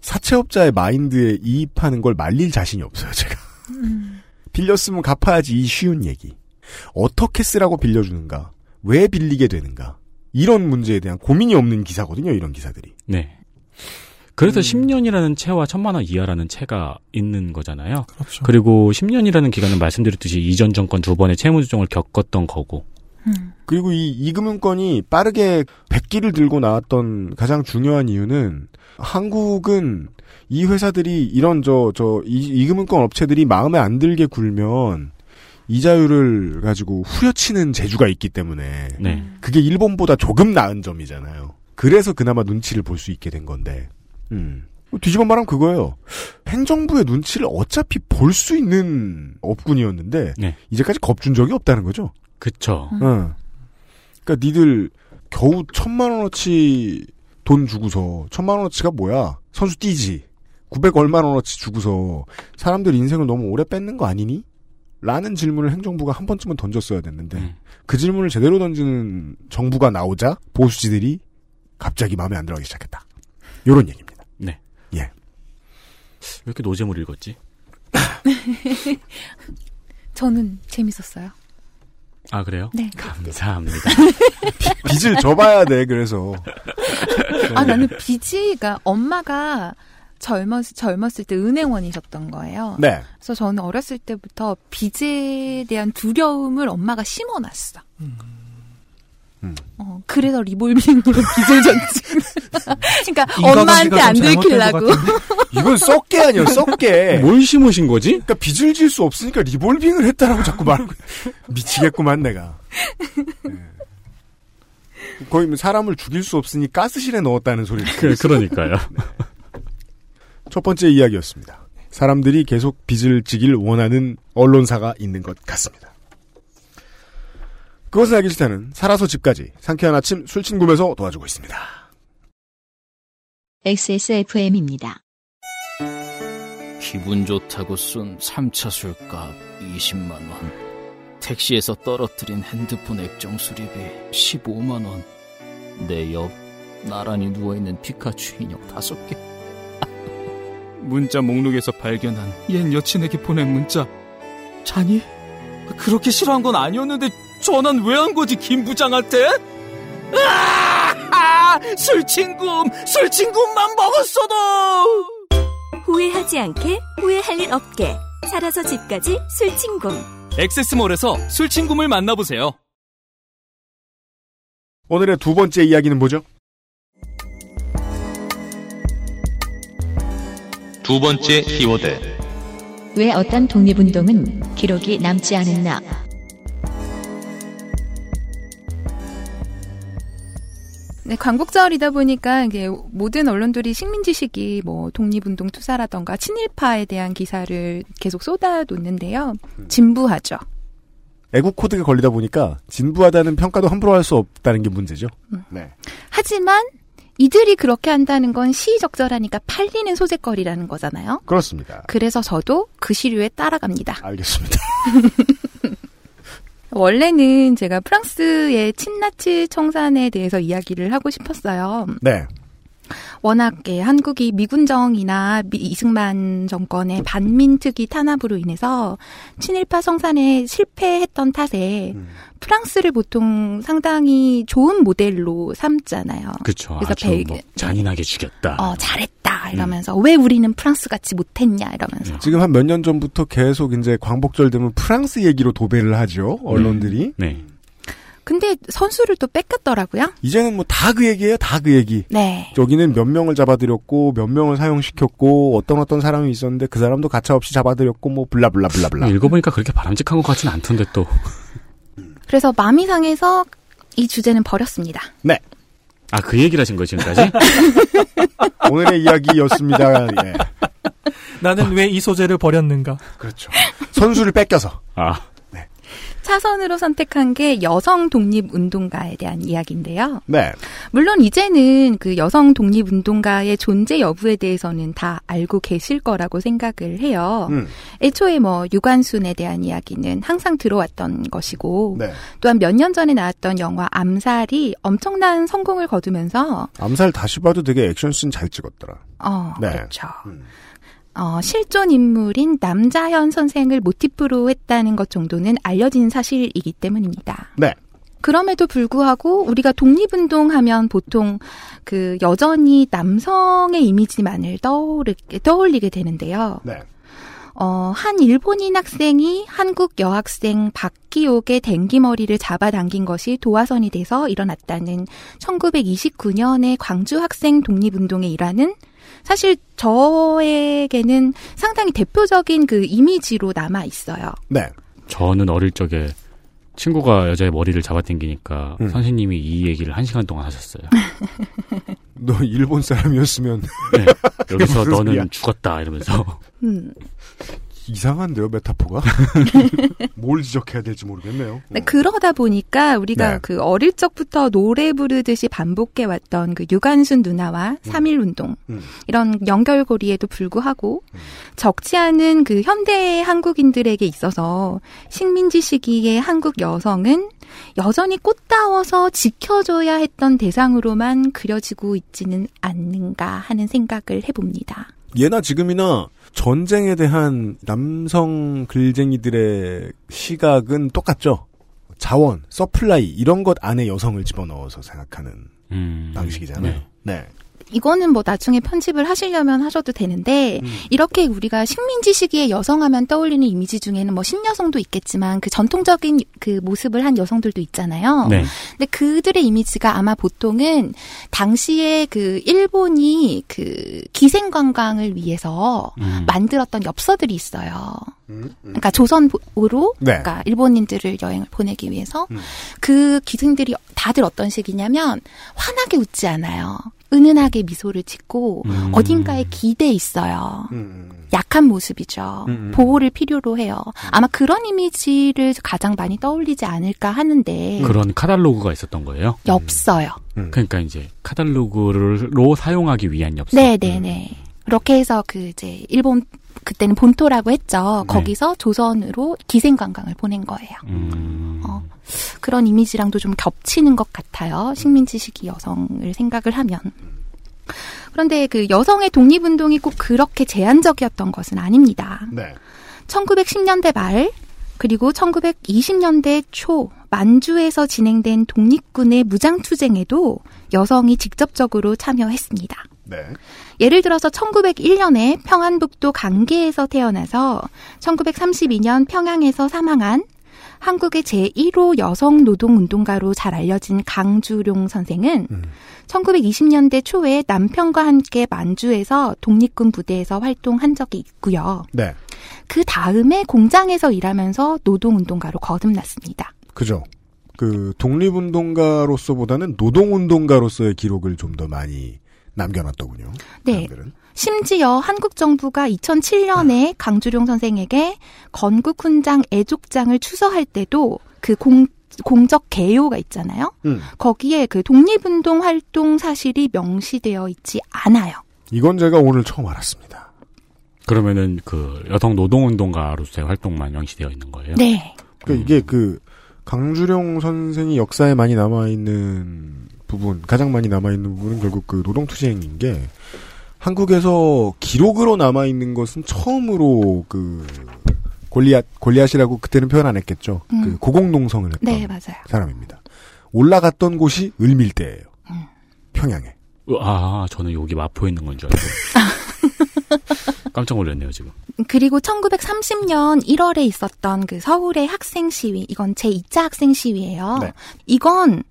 사채업자의 마인드에 이입하는 걸 말릴 자신이 없어요, 제가. 음. 빌렸으면 갚아야지 이 쉬운 얘기. 어떻게 쓰라고 빌려주는가? 왜 빌리게 되는가? 이런 문제에 대한 고민이 없는 기사거든요, 이런 기사들이. 네. 그래서 음. 10년이라는 채와 1000만 원 이하라는 채가 있는 거잖아요. 그렇죠. 그리고 10년이라는 기간은 말씀드렸듯이 이전 정권 두 번의 채무 조정을 겪었던 거고. 음. 그리고 이 이금융권이 빠르게 백기를 들고 나왔던 가장 중요한 이유는 한국은 이 회사들이 이런 저, 저, 이, 이금융권 업체들이 마음에 안 들게 굴면 이자율을 가지고 후려치는 재주가 있기 때문에 네. 그게 일본보다 조금 나은 점이잖아요. 그래서 그나마 눈치를 볼 수 있게 된 건데, 음. 뒤집어 말하면 그거예요. 행정부의 눈치를 어차피 볼 수 있는 업군이었는데, 네. 이제까지 겁준 적이 없다는 거죠. 그쵸. 음. 응. 그러니까 니들 겨우 천만 원어치 돈 주고서 천만 원어치가 뭐야? 선수 뛰지. 900 얼마 원어치 주고서 사람들 인생을 너무 오래 뺏는 거 아니니? 라는 질문을 행정부가 한 번쯤은 던졌어야 됐는데 음. 그 질문을 제대로 던지는 정부가 나오자 보수지들이 갑자기 마음에 안 들어가기 시작했다. 요런 얘기입니다. 네. 예. 왜 이렇게 노잼을 읽었지? [laughs] 저는 재밌었어요. 아 그래요? 네. 감사합니다. 빚을 져봐야 돼, 그래서. 아 나는 비지가 엄마가 젊었 젊었을 때 은행원이셨던 거예요. 네. 그래서 저는 어렸을 때부터 빚에 대한 두려움을 엄마가 심어놨어. 음. 어, 그래서 리볼빙으로 [laughs] 빚을 졌지. [laughs] 그러니까 엄마한테 안 들키려고. [laughs] 이건 썩게 아니야, 썩게. 뭘 심으신 거지? 그러니까 빚을 질 수 없으니까 리볼빙을 했다라고 자꾸 말하고 미치겠구만 내가. 네. 거의 뭐 사람을 죽일 수 없으니 가스실에 넣었다는 소리를. 그, 그러니까요. 첫 번째 이야기였습니다. 사람들이 계속 빚을 지길 원하는 언론사가 있는 것 같습니다. 그것을 알기 싫다는 살아서 집까지 상쾌한 아침 술친구에서 도와주고 있습니다. XSFM입니다. 기분 좋다고 쏜 3차 술값 20만원. 택시에서 떨어뜨린 핸드폰 액정 수리비 15만원. 내 옆 나란히 누워있는 피카츄 인형 5개. [laughs] 문자 목록에서 발견한 옛 여친에게 보낸 문자. 자니? 그렇게 싫어한 건 아니었는데 전화는 왜한 거지 김 부장한테? 아! 술친구! 술친구만 먹었어도! 후회하지 않게 후회할 일 없게 살아서 집까지 술친구 엑세스몰에서 술친구를 만나보세요. 오늘의 두 번째 이야기는 뭐죠? 두 번째 키워드. 왜 어떤 독립운동은 기록이 남지 않았나? 네, 광복절이다 보니까 이게 모든 언론들이 식민 지식이 뭐 독립운동 투사라던가 친일파에 대한 기사를 계속 쏟아놓는데요. 진부하죠. 애국 코드가 걸리다 보니까 진부하다는 평가도 함부로 할 수 없다는 게 문제죠. 네. 하지만 이들이 그렇게 한다는 건 시의적절하니까 팔리는 소재거리라는 거잖아요. 그렇습니다. 그래서 저도 그 시류에 따라갑니다. 알겠습니다. [laughs] 원래는 제가 프랑스의 친나치 청산에 대해서 이야기를 하고 싶었어요. 네. 워낙 예, 한국이 미군정이나 미- 이승만 정권의 반민특위 탄압으로 인해서 친일파 성산에 실패했던 탓에 음. 프랑스를 보통 상당히 좋은 모델로 삼잖아요. 그쵸. 그래서 아주 벨- 뭐 잔인하게 죽였다. 어, 잘했다 이러면서 왜 우리는 프랑스 같이 못했냐 이러면서 지금 한 몇 년 전부터 계속 이제 광복절 되면 프랑스 얘기로 도배를 하죠. 언론들이. 네. 근데 선수를 또 뺏겼더라고요. 이제는 뭐 다 그 얘기예요. 다 그 얘기. 네. 여기는 몇 명을 잡아들였고 몇 명을 사용시켰고 어떤 어떤 사람이 있었는데 그 사람도 가차 없이 잡아들였고 뭐 블라블라 블라블라. 읽어보니까 그렇게 바람직한 것 같진 않던데 또. [laughs] 그래서 마음이 상해서 이 주제는 버렸습니다. 네. 아, 그 얘기를 하신 거예요, 지금까지? [laughs] 오늘의 이야기였습니다. 예. 나는 왜 이 소재를 버렸는가? 그렇죠. 선수를 뺏겨서. 아, 차선으로 선택한 게 여성 독립 운동가에 대한 이야기인데요. 네. 물론 이제는 그 여성 독립 운동가의 존재 여부에 대해서는 다 알고 계실 거라고 생각을 해요. 음. 애초에 뭐 유관순에 대한 이야기는 항상 들어왔던 것이고 네. 또한 몇 년 전에 나왔던 영화 암살이 엄청난 성공을 거두면서 암살 다시 봐도 되게 액션씬 잘 찍었더라. 어 네. 그렇죠. 음. 어, 실존 인물인 남자현 선생을 모티프로 했다는 것 정도는 알려진 사실이기 때문입니다. 네. 그럼에도 불구하고 우리가 독립운동 하면 보통 그 여전히 남성의 이미지만을 떠오르게, 떠올리게 되는데요. 네. 어, 한 일본인 학생이 한국 여학생 박기옥의 댕기머리를 잡아당긴 것이 도화선이 돼서 일어났다는 1929년의 광주 학생 독립운동의 일환은 사실 저에게는 상당히 대표적인 그 이미지로 남아 있어요. 네. 저는 어릴 적에 친구가 여자의 머리를 잡아당기니까 음. 선생님이 이 얘기를 한 시간 동안 하셨어요. [laughs] 너 일본 사람이었으면 네. 여기서 [laughs] 너는 소리야? 죽었다 이러면서 음. 이상한데요, 메타포가? [laughs] 뭘 지적해야 될지 모르겠네요. 네, 그러다 보니까 우리가 네. 그 어릴 적부터 노래 부르듯이 반복해 왔던 그 유관순 누나와 삼일 운동 음. 이런 연결고리에도 불구하고 적지 않은 그 현대 한국인들에게 있어서 식민지 시기의 한국 여성은 여전히 꽃다워서 지켜줘야 했던 대상으로만 그려지고 있지는 않는가 하는 생각을 해봅니다. 예나 지금이나 전쟁에 대한 남성 글쟁이들의 시각은 똑같죠. 자원, 서플라이 이런 것 안에 여성을 집어넣어서 생각하는 음. 방식이잖아요. 네. 네. 이거는 뭐 나중에 편집을 하시려면 하셔도 되는데 음. 이렇게 우리가 식민지 시기에 여성하면 떠올리는 이미지 중에는 뭐 신여성도 있겠지만 그 전통적인 그 모습을 한 여성들도 있잖아요. 네. 근데 그들의 이미지가 아마 보통은 당시에 그 일본이 그 기생 관광을 위해서 음. 만들었던 엽서들이 있어요. 음, 음. 그러니까 조선으로 네. 그러니까 일본인들을 여행을 보내기 위해서 음. 그 기생들이 다들 어떤 식이냐면 환하게 웃지 않아요. 은은하게 미소를 짓고 음. 어딘가에 기대 있어요. 음, 약한 모습이죠. 음, 음. 보호를 필요로 해요. 아마 그런 이미지를 가장 많이 떠올리지 않을까 하는데 그런 카탈로그가 있었던 거예요. 없어요. 음. 그러니까 이제 카탈로그로 사용하기 위한 엽서. 네, 네, 네. 그렇게 해서 그 이제 일본 그때는 본토라고 했죠. 네. 거기서 조선으로 기생 관광을 보낸 거예요. 음. 어, 그런 이미지랑도 좀 겹치는 것 같아요. 식민지 시기 여성을 생각을 하면. 그런데 그 여성의 독립운동이 꼭 그렇게 제한적이었던 것은 아닙니다. 네. 1910년대 말, 그리고 1920년대 초, 만주에서 진행된 독립군의 무장투쟁에도 여성이 직접적으로 참여했습니다. 네. 예를 들어서 1901년에 평안북도 강계에서 태어나서 1932년 평양에서 사망한 한국의 제1호 여성 노동 운동가로 잘 알려진 강주룡 선생은 음. 1920년대 초에 남편과 함께 만주에서 독립군 부대에서 활동한 적이 있고요. 네. 그 다음에 공장에서 일하면서 노동 운동가로 거듭났습니다. 그죠. 그 독립운동가로서보다는 노동운동가로서의 기록을 좀 더 많이 남겨놨더군요. 네. 사람들은. 심지어 한국 정부가 2007년에 강주룡 선생에게 건국 훈장 애족장을 추서할 때도 그 공, 공적 개요가 있잖아요. 음. 거기에 그 독립운동 활동 사실이 명시되어 있지 않아요. 이건 제가 오늘 처음 알았습니다. 그러면은 그 여성 노동운동가로서의 활동만 명시되어 있는 거예요. 네. 그러니까 이게 그 강주룡 선생이 역사에 많이 남아 있는 부분, 가장 많이 남아 있는 부분은 결국 그 노동투쟁인 게 한국에서 기록으로 남아 있는 것은 처음으로 그 골리앗 골리앗이라고 그때는 표현 안 했겠죠. 음. 그 고공농성을 했던 네, 맞아요. 사람입니다. 올라갔던 곳이 을밀대예요. 음. 평양에. 아, 저는 여기 마포에 있는 건 줄 알고. [laughs] 깜짝 놀랐네요, 지금. 그리고 1930년 1월에 있었던 그 서울의 학생 시위, 이건 제2차 학생 시위예요. 네. 이건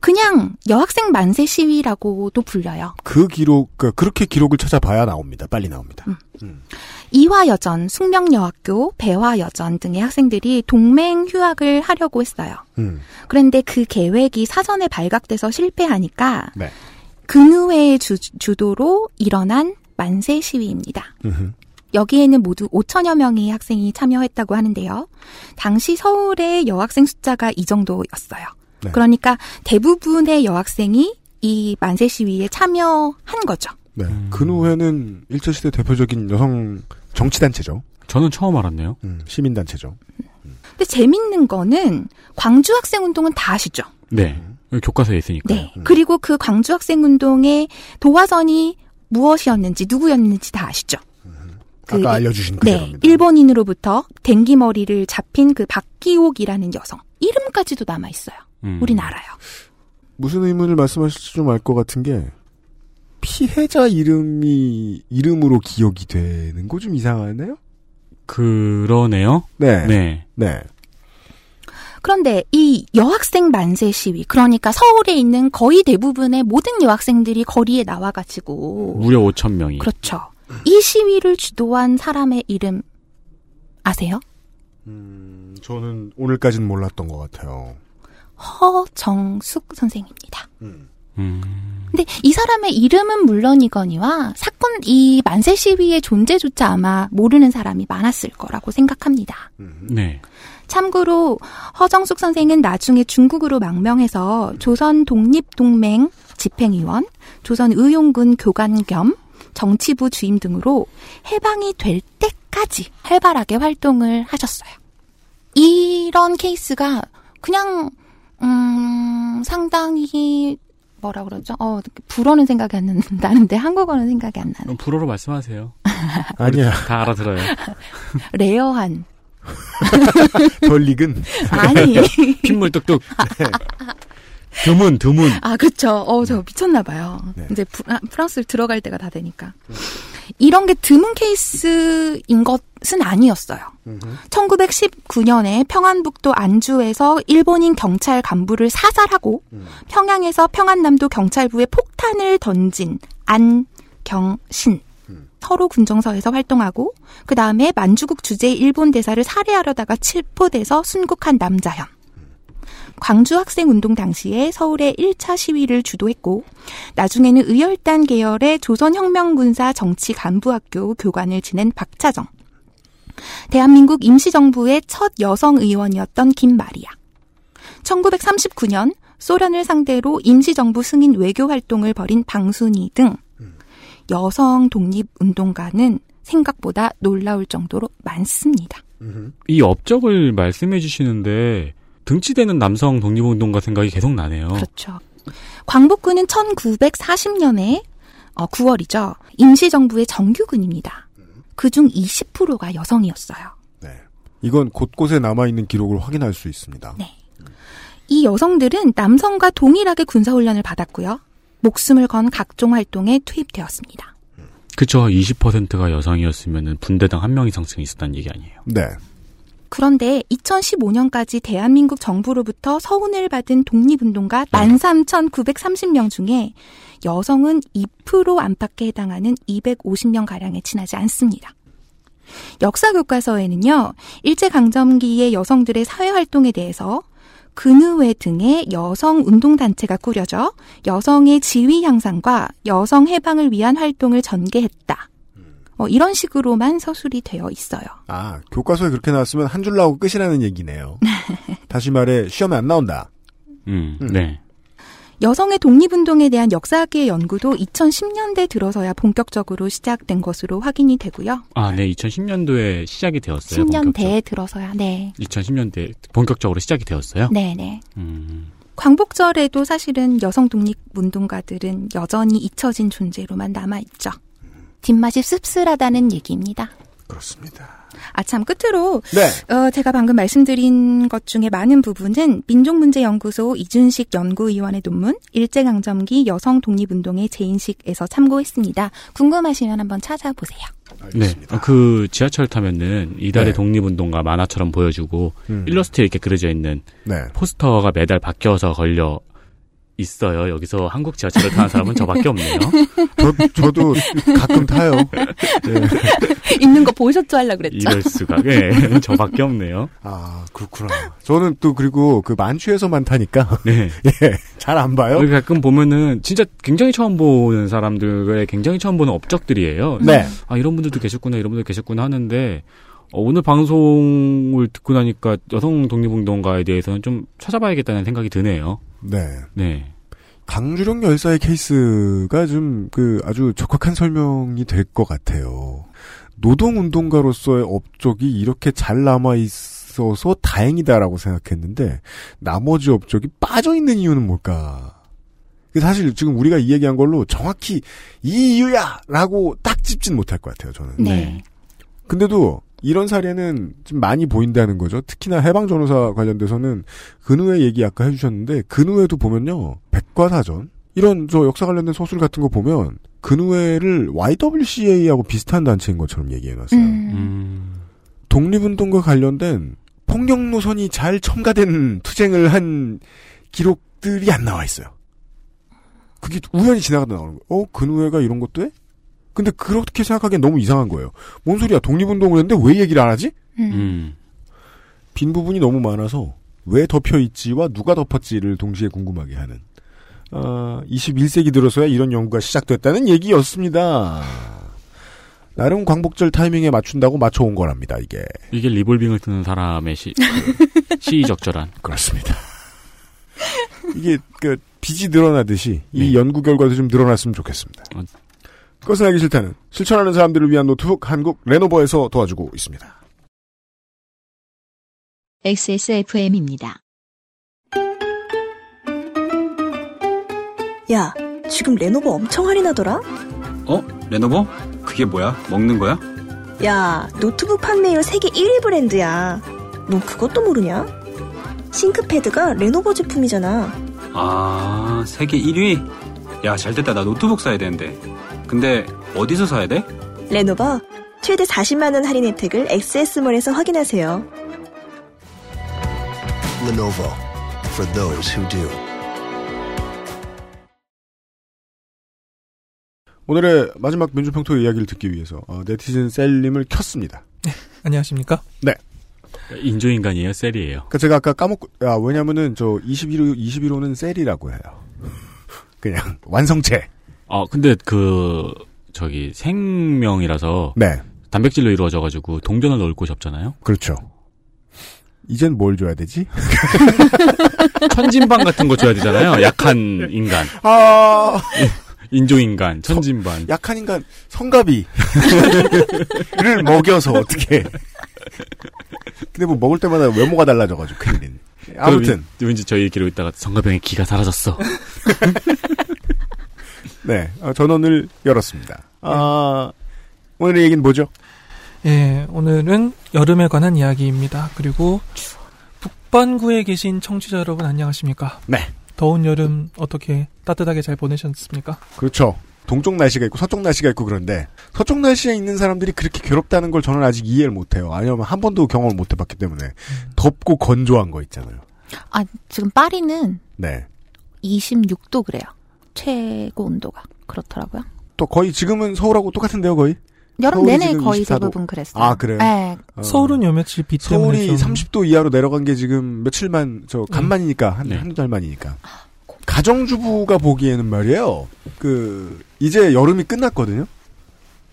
그냥 여학생 만세 시위라고도 불려요. 그 기록, 그 그렇게 기록을 찾아봐야 나옵니다. 빨리 나옵니다. 음. 음. 이화여전, 숙명여학교, 배화여전 등의 학생들이 동맹 휴학을 하려고 했어요. 음. 그런데 그 계획이 사전에 발각돼서 실패하니까 네. 근우회의 주, 주도로 일어난 만세 시위입니다. 음흠. 여기에는 모두 5천여 명의 학생이 참여했다고 하는데요. 당시 서울의 여학생 숫자가 이 정도였어요. 네. 그러니까 대부분의 여학생이 이 만세 시위에 참여한 거죠. 네. 근후회는 일제시대 대표적인 여성 정치단체죠. 저는 처음 알았네요. 음, 시민단체죠. 근데 재밌는 거는 광주 학생 운동은 다 아시죠? 네. 교과서에 있으니까. 네. 그리고 그 광주 학생 운동의 도화선이 무엇이었는지 누구였는지 다 아시죠? 그 아까 이- 알려주신 네, 그대로입니다. 일본인으로부터 댕기머리를 잡힌 그 박기옥이라는 여성 이름까지도 남아 있어요. 음. 우린 알아요. 무슨 의문을 말씀하실지 좀 알 것 같은 게 피해자 이름이 이름으로 기억이 되는 거 좀 이상하네요. 그러네요. 네. 네. 네. 그런데 이 여학생 만세 시위, 그러니까 서울에 있는 거의 대부분의 모든 여학생들이 거리에 나와가지고 무려 5천 명이. 그렇죠. 이 시위를 주도한 사람의 이름 아세요? 음, 저는 오늘까지는 몰랐던 것 같아요. 허정숙 선생입니다. 음. 음. 근데 이 사람의 이름은 물론이거니와 사건 이 만세 시위의 존재조차 아마 모르는 사람이 많았을 거라고 생각합니다. 네. 참고로 허정숙 선생은 나중에 중국으로 망명해서 조선 독립동맹 집행위원, 조선 의용군 교관 겸 정치부 주임 등으로 해방이 될 때까지 활발하게 활동을 하셨어요. 이런 케이스가 그냥 음 상당히 뭐라 그러죠? 어 불어는 생각이 안 난- 나는데 [laughs] 한국어는 생각이 안 나네. 그럼 불어로 말씀하세요. [laughs] 아니야. 다 알아들어요. [laughs] rare한 덜 익은. 아니 핏물 뚝뚝. 드문 드문. 아, 그쵸. 어, 저 미쳤나 봐요. 네. 이제 프, 아, 프랑스 들어갈 때가 다 되니까. 이런 게 드문 케이스인 것 은 아니었어요. 1919년에 평안북도 안주에서 일본인 경찰 간부를 사살하고 평양에서 평안남도 경찰부에 폭탄을 던진 안경신. 서로 군정서에서 활동하고 그 다음에 만주국 주재 일본 대사를 살해하려다가 체포돼서 순국한 남자현. 광주 학생 운동 당시에 서울의 1차 시위를 주도했고 나중에는 의열단 계열의 조선혁명군사 정치 간부학교 교관을 지낸 박차정. 대한민국 임시정부의 첫 여성 의원이었던 김마리아. 1939년 소련을 상대로 임시정부 승인 외교 활동을 벌인 방순희 등 여성 독립 운동가는 생각보다 놀라울 정도로 많습니다. 이 업적을 말씀해 주시는데 등치되는 남성 독립운동가 생각이 계속 나네요. 그렇죠. 광복군은 1940년에 어, 9월이죠. 임시정부의 정규군입니다. 그중 20%가 여성이었어요. 네. 이건 곳곳에 남아있는 기록을 확인할 수 있습니다. 네. 이 여성들은 남성과 동일하게 군사훈련을 받았고요. 목숨을 건 각종 활동에 투입되었습니다. 그쵸. 20%가 여성이었으면 분대당 한 명 이상 승이 있었다는 얘기 아니에요. 네. 그런데 2015년까지 대한민국 정부로부터 서훈을 받은 독립운동가 13,930명 중에 여성은 2% 안팎에 해당하는 250명 가량에 지나지 않습니다. 역사 교과서에는요, 일제강점기의 여성들의 사회활동에 대해서 근의회 등의 여성 운동단체가 꾸려져 여성의 지위 향상과 여성 해방을 위한 활동을 전개했다. 어, 이런 식으로만 서술이 되어 있어요. 아, 교과서에 그렇게 나왔으면 한 줄 나오고 끝이라는 얘기네요. [laughs] 다시 말해, 시험에 안 나온다. 음, 음. 네. 여성의 독립운동에 대한 역사학의 연구도 2010년대 들어서야 본격적으로 시작된 것으로 확인이 되고요. 아, 네. 2010년도에 시작이 되었어요. 10년대에 들어서야, 네. 2010년대 본격적으로 시작이 되었어요. 네네. 음, 광복절에도 사실은 여성 독립운동가들은 여전히 잊혀진 존재로만 남아있죠. 뒷맛이 씁쓸하다는 얘기입니다. 그렇습니다. 아, 참, 끝으로, 네. 어, 제가 방금 말씀드린 것 중에 많은 부분은 민족문제연구소 이준식 연구위원의 논문, 일제강점기 여성 독립운동의 재인식에서 참고했습니다. 궁금하시면 한번 찾아보세요. 네. 알겠습니다. 그 지하철 타면은 이달의 네. 독립운동가 만화처럼 보여주고 음. 일러스트에 이렇게 그려져 있는 네. 포스터가 매달 바뀌어서 걸려 있어요. 여기서 한국 지하철을 타는 사람은 저밖에 없네요. 저, 저도 가끔 타요. 네. [laughs] 있는 거 보셨죠? 하려고 그랬죠. 이럴 수가. 네. [laughs] 저밖에 없네요. 아, 그렇구나. 저는 또 그리고 그 만취에서만 타니까, 네. [laughs] 예, 잘 안 봐요. 가끔 보면은 진짜 굉장히 처음 보는 사람들의 굉장히 처음 보는 업적들이에요. 네. 아 이런 분들도 계셨구나 이런 분들 계셨구나 하는데 어, 오늘 방송을 듣고 나니까 여성 독립운동가에 대해서는 좀 찾아봐야겠다는 생각이 드네요. 네. 네. 강주령 열사의 케이스가 좀 그 아주 적확한 설명이 될 것 같아요. 노동운동가로서의 업적이 이렇게 잘 남아 있어서 다행이다라고 생각했는데 나머지 업적이 빠져 있는 이유는 뭘까? 사실 지금 우리가 이 얘기한 걸로 정확히 이 이유야 라고 딱 짚진 못할 것 같아요. 저는. 네. 근데도 이런 사례는 좀 많이 보인다는 거죠. 특히나 해방 전후사 관련돼서는 근우의 얘기 아까 해주셨는데 근우에도 보면요 백과사전 이런 저 역사 관련된 소설 같은 거 보면 근우회를 YWCA하고 비슷한 단체인 것처럼 얘기해놨어요. 음. 음. 독립운동과 관련된 폭력 노선이 잘 첨가된 투쟁을 한 기록들이 안 나와 있어요. 그게 우연히 지나가다 나오는 거예요. 어, 근우회가 이런 것도 해? 근데 그렇게 생각하기엔 너무 이상한 거예요. 뭔 소리야? 독립운동을 했는데 왜 얘기를 안 하지? 음. 음. 빈 부분이 너무 많아서 왜 덮여 있지와 누가 덮었지를 동시에 궁금하게 하는 어, 21세기 들어서야 이런 연구가 시작됐다는 얘기였습니다. 나름 광복절 타이밍에 맞춘다고 맞춰온 거랍니다, 이게. 이게 리볼빙을 뜨는 사람의 시, 그, [laughs] 시의적절한. 그렇습니다. 이게, 그, 빚이 늘어나듯이 이 네. 연구 결과도 좀 늘어났으면 좋겠습니다. 어. 그것은 알기 싫다는 실천하는 사람들을 위한 노트북 한국 레노버에서 도와주고 있습니다. XSFM입니다. 야, 지금 레노버 엄청 할인하더라? 어? 레노버? 그게 뭐야? 먹는 거야? 야, 노트북 판매율 세계 1위 브랜드야. 넌 그것도 모르냐? 싱크패드가 레노버 제품이잖아. 아, 세계 1위? 야, 잘 됐다. 나 노트북 사야 되는데. 근데 어디서 사야 돼? 레노버 최대 40만 원 할인 혜택을 XS몰에서 확인하세요. Lenovo for those who do. 오늘의 마지막 민주평토 이야기를 듣기 위해서 어, 네티즌 셀님을 켰습니다. 안녕하십니까? 네. 인조인간이에요, 셀이에요. 그 제가 아까 까먹고 아 왜냐면은 저 21호 21호는 셀이라고 해요. 그냥 완성체. 아, 근데 그, 저기, 생명이라서. 네. 단백질로 이루어져가지고 동전을 넣을 곳이 없잖아요? 그렇죠. 이젠 뭘 줘야 되지? [laughs] 천진반 같은 거 줘야 되잖아요. 약한 인간. 아 [laughs] 인조인간, 천진반. 약한 인간 성가비를 [laughs] 먹여서 어떻게? 근데 뭐 먹을 때마다 외모가 달라져가지고 큰일이네. 아무튼 왠지 저희 얘기로 있다가 성가병의 기가 사라졌어. [laughs] 네 어, 전원을 열었습니다. 아 오늘의 얘기는 뭐죠? 예, 오늘은 여름에 관한 이야기입니다. 그리고 북반구에 계신 청취자 여러분 안녕하십니까? 네. 더운 여름 어떻게 따뜻하게 잘 보내셨습니까? 그렇죠. 동쪽 날씨가 있고 서쪽 날씨가 있고 그런데 서쪽 날씨에 있는 사람들이 그렇게 괴롭다는 걸 저는 아직 이해를 못해요. 아니면 한 번도 경험을 못 해봤기 때문에 덥고 건조한 거 있잖아요. 아, 지금 파리는 네. 26도 그래요. 최고 온도가. 그렇더라고요. 또 거의 지금은 서울하고 똑같은데요, 거의? 여름 내내 거의 24도. 대부분 그랬어요. 아, 그래요? 네. 어. 서울은 요 며칠 비 때문에 서울이 좀 30도 이하로 내려간 게 지금 며칠만, 저, 간만이니까, 한, 네. 한두 달 만이니까. 가정주부가 보기에는 말이에요, 그, 이제 여름이 끝났거든요?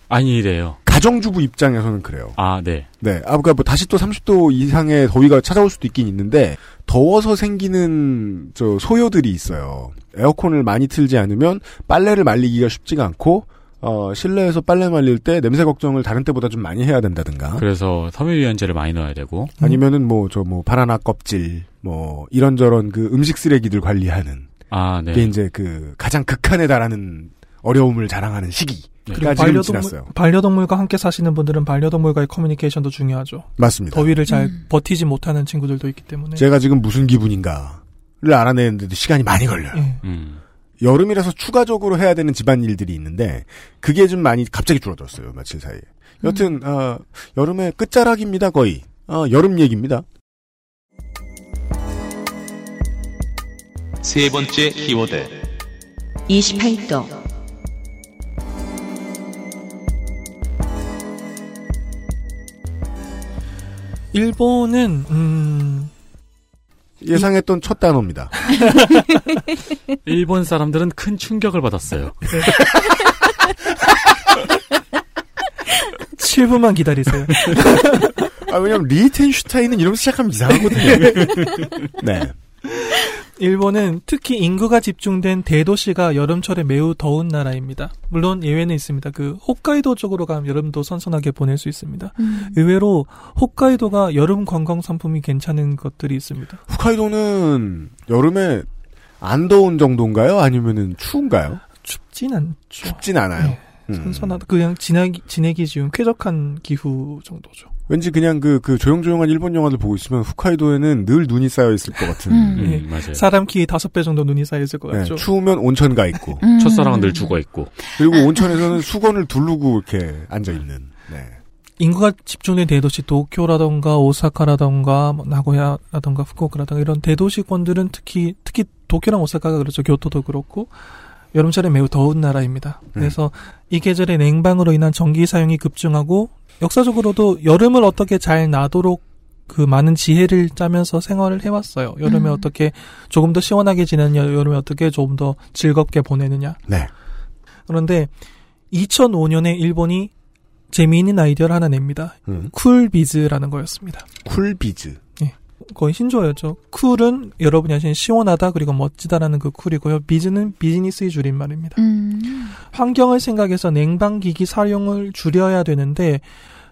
아니래요. 가정주부 입장에서는 그래요. 아, 네. 네. 아, 그니까 뭐 다시 또 30도 이상의 더위가 찾아올 수도 있긴 있는데, 더워서 생기는, 저, 소요들이 있어요. 에어컨을 많이 틀지 않으면 빨래를 말리기가 쉽지가 않고, 어, 실내에서 빨래 말릴 때 냄새 걱정을 다른 때보다 좀 많이 해야 된다든가. 그래서 섬유유연제를 많이 넣어야 되고. 아니면은 뭐, 저 뭐, 바나나 껍질, 뭐, 이런저런 그 음식 쓰레기들 관리하는. 아, 네. 게 이제 그, 가장 극한에 달하는 어려움을 자랑하는 시기. 그리고 가 지금 반려동물, 지났어요. 반려동물과 함께 사시는 분들은 반려동물과의 커뮤니케이션도 중요하죠. 맞습니다. 더위를 잘 버티지 못하는 친구들도 있기 때문에. 제가 지금 무슨 기분인가를 알아내는데도 시간이 많이 걸려요. 예. 음. 여름이라서 추가적으로 해야 되는 집안일들이 있는데 그게 좀 많이 갑자기 줄어들었어요 며칠 사이에. 여튼 어, 여름의 끝자락입니다 거의. 어, 여름 얘기입니다. 세 번째 키워드 28도. 일본은 음 예상했던 첫 단어입니다. [laughs] 일본 사람들은 큰 충격을 받았어요. [laughs] 7분만 기다리세요. 아 왜냐면 리텐슈타인은 이러면서 시작하면 이상하거든요. [laughs] 네. [laughs] 일본은 특히 인구가 집중된 대도시가 여름철에 매우 더운 나라입니다. 물론 예외는 있습니다. 그 홋카이도 쪽으로 가면 여름도 선선하게 보낼 수 있습니다. 음. 의외로 홋카이도가 여름 관광 상품이 괜찮은 것들이 있습니다. 홋카이도는 여름에 안 더운 정도인가요? 아니면은 추운가요? 춥진 않죠. 춥진 않아요. 네, 음. 선선하다. 그냥 지내기, 지내기 쉬운 쾌적한 기후 정도죠. 왠지 그냥 그, 그 조용조용한 일본 영화들 보고 있으면 홋카이도에는 늘 눈이 쌓여 있을 것 같은. 음. 예, 음, 맞아요. 사람 키 다섯 배 정도 눈이 쌓여 있을 것 네, 같죠. 추우면 온천 가 있고. 음. 첫사랑은 늘 죽어 있고. 그리고 온천에서는 수건을 두르고 이렇게 앉아 있는. 네. 인구가 집중된 대도시 도쿄라던가 오사카라던가 뭐 나고야라던가 후쿠오카라던가 이런 대도시권들은 특히 특히 도쿄랑 오사카가 그렇죠. 교토도 그렇고 여름철에 매우 더운 나라입니다. 그래서 이 계절에 냉방으로 인한 전기 사용이 급증하고 역사적으로도 여름을 어떻게 잘 나도록 그 많은 지혜를 짜면서 생활을 해왔어요. 여름에 음. 어떻게 조금 더 시원하게 지내느냐, 여름에 어떻게 조금 더 즐겁게 보내느냐. 네. 그런데 2005년에 일본이 재미있는 아이디어를 하나 냅니다. 음. Cool Biz라는 거였습니다. Cool Biz. 예. 거의 신조어였죠. Cool은 여러분이 아시는 시원하다 그리고 멋지다라는 그 cool이고요. Biz는 비즈니스의 줄임말입니다. 음. 환경을 생각해서 냉방기기 사용을 줄여야 되는데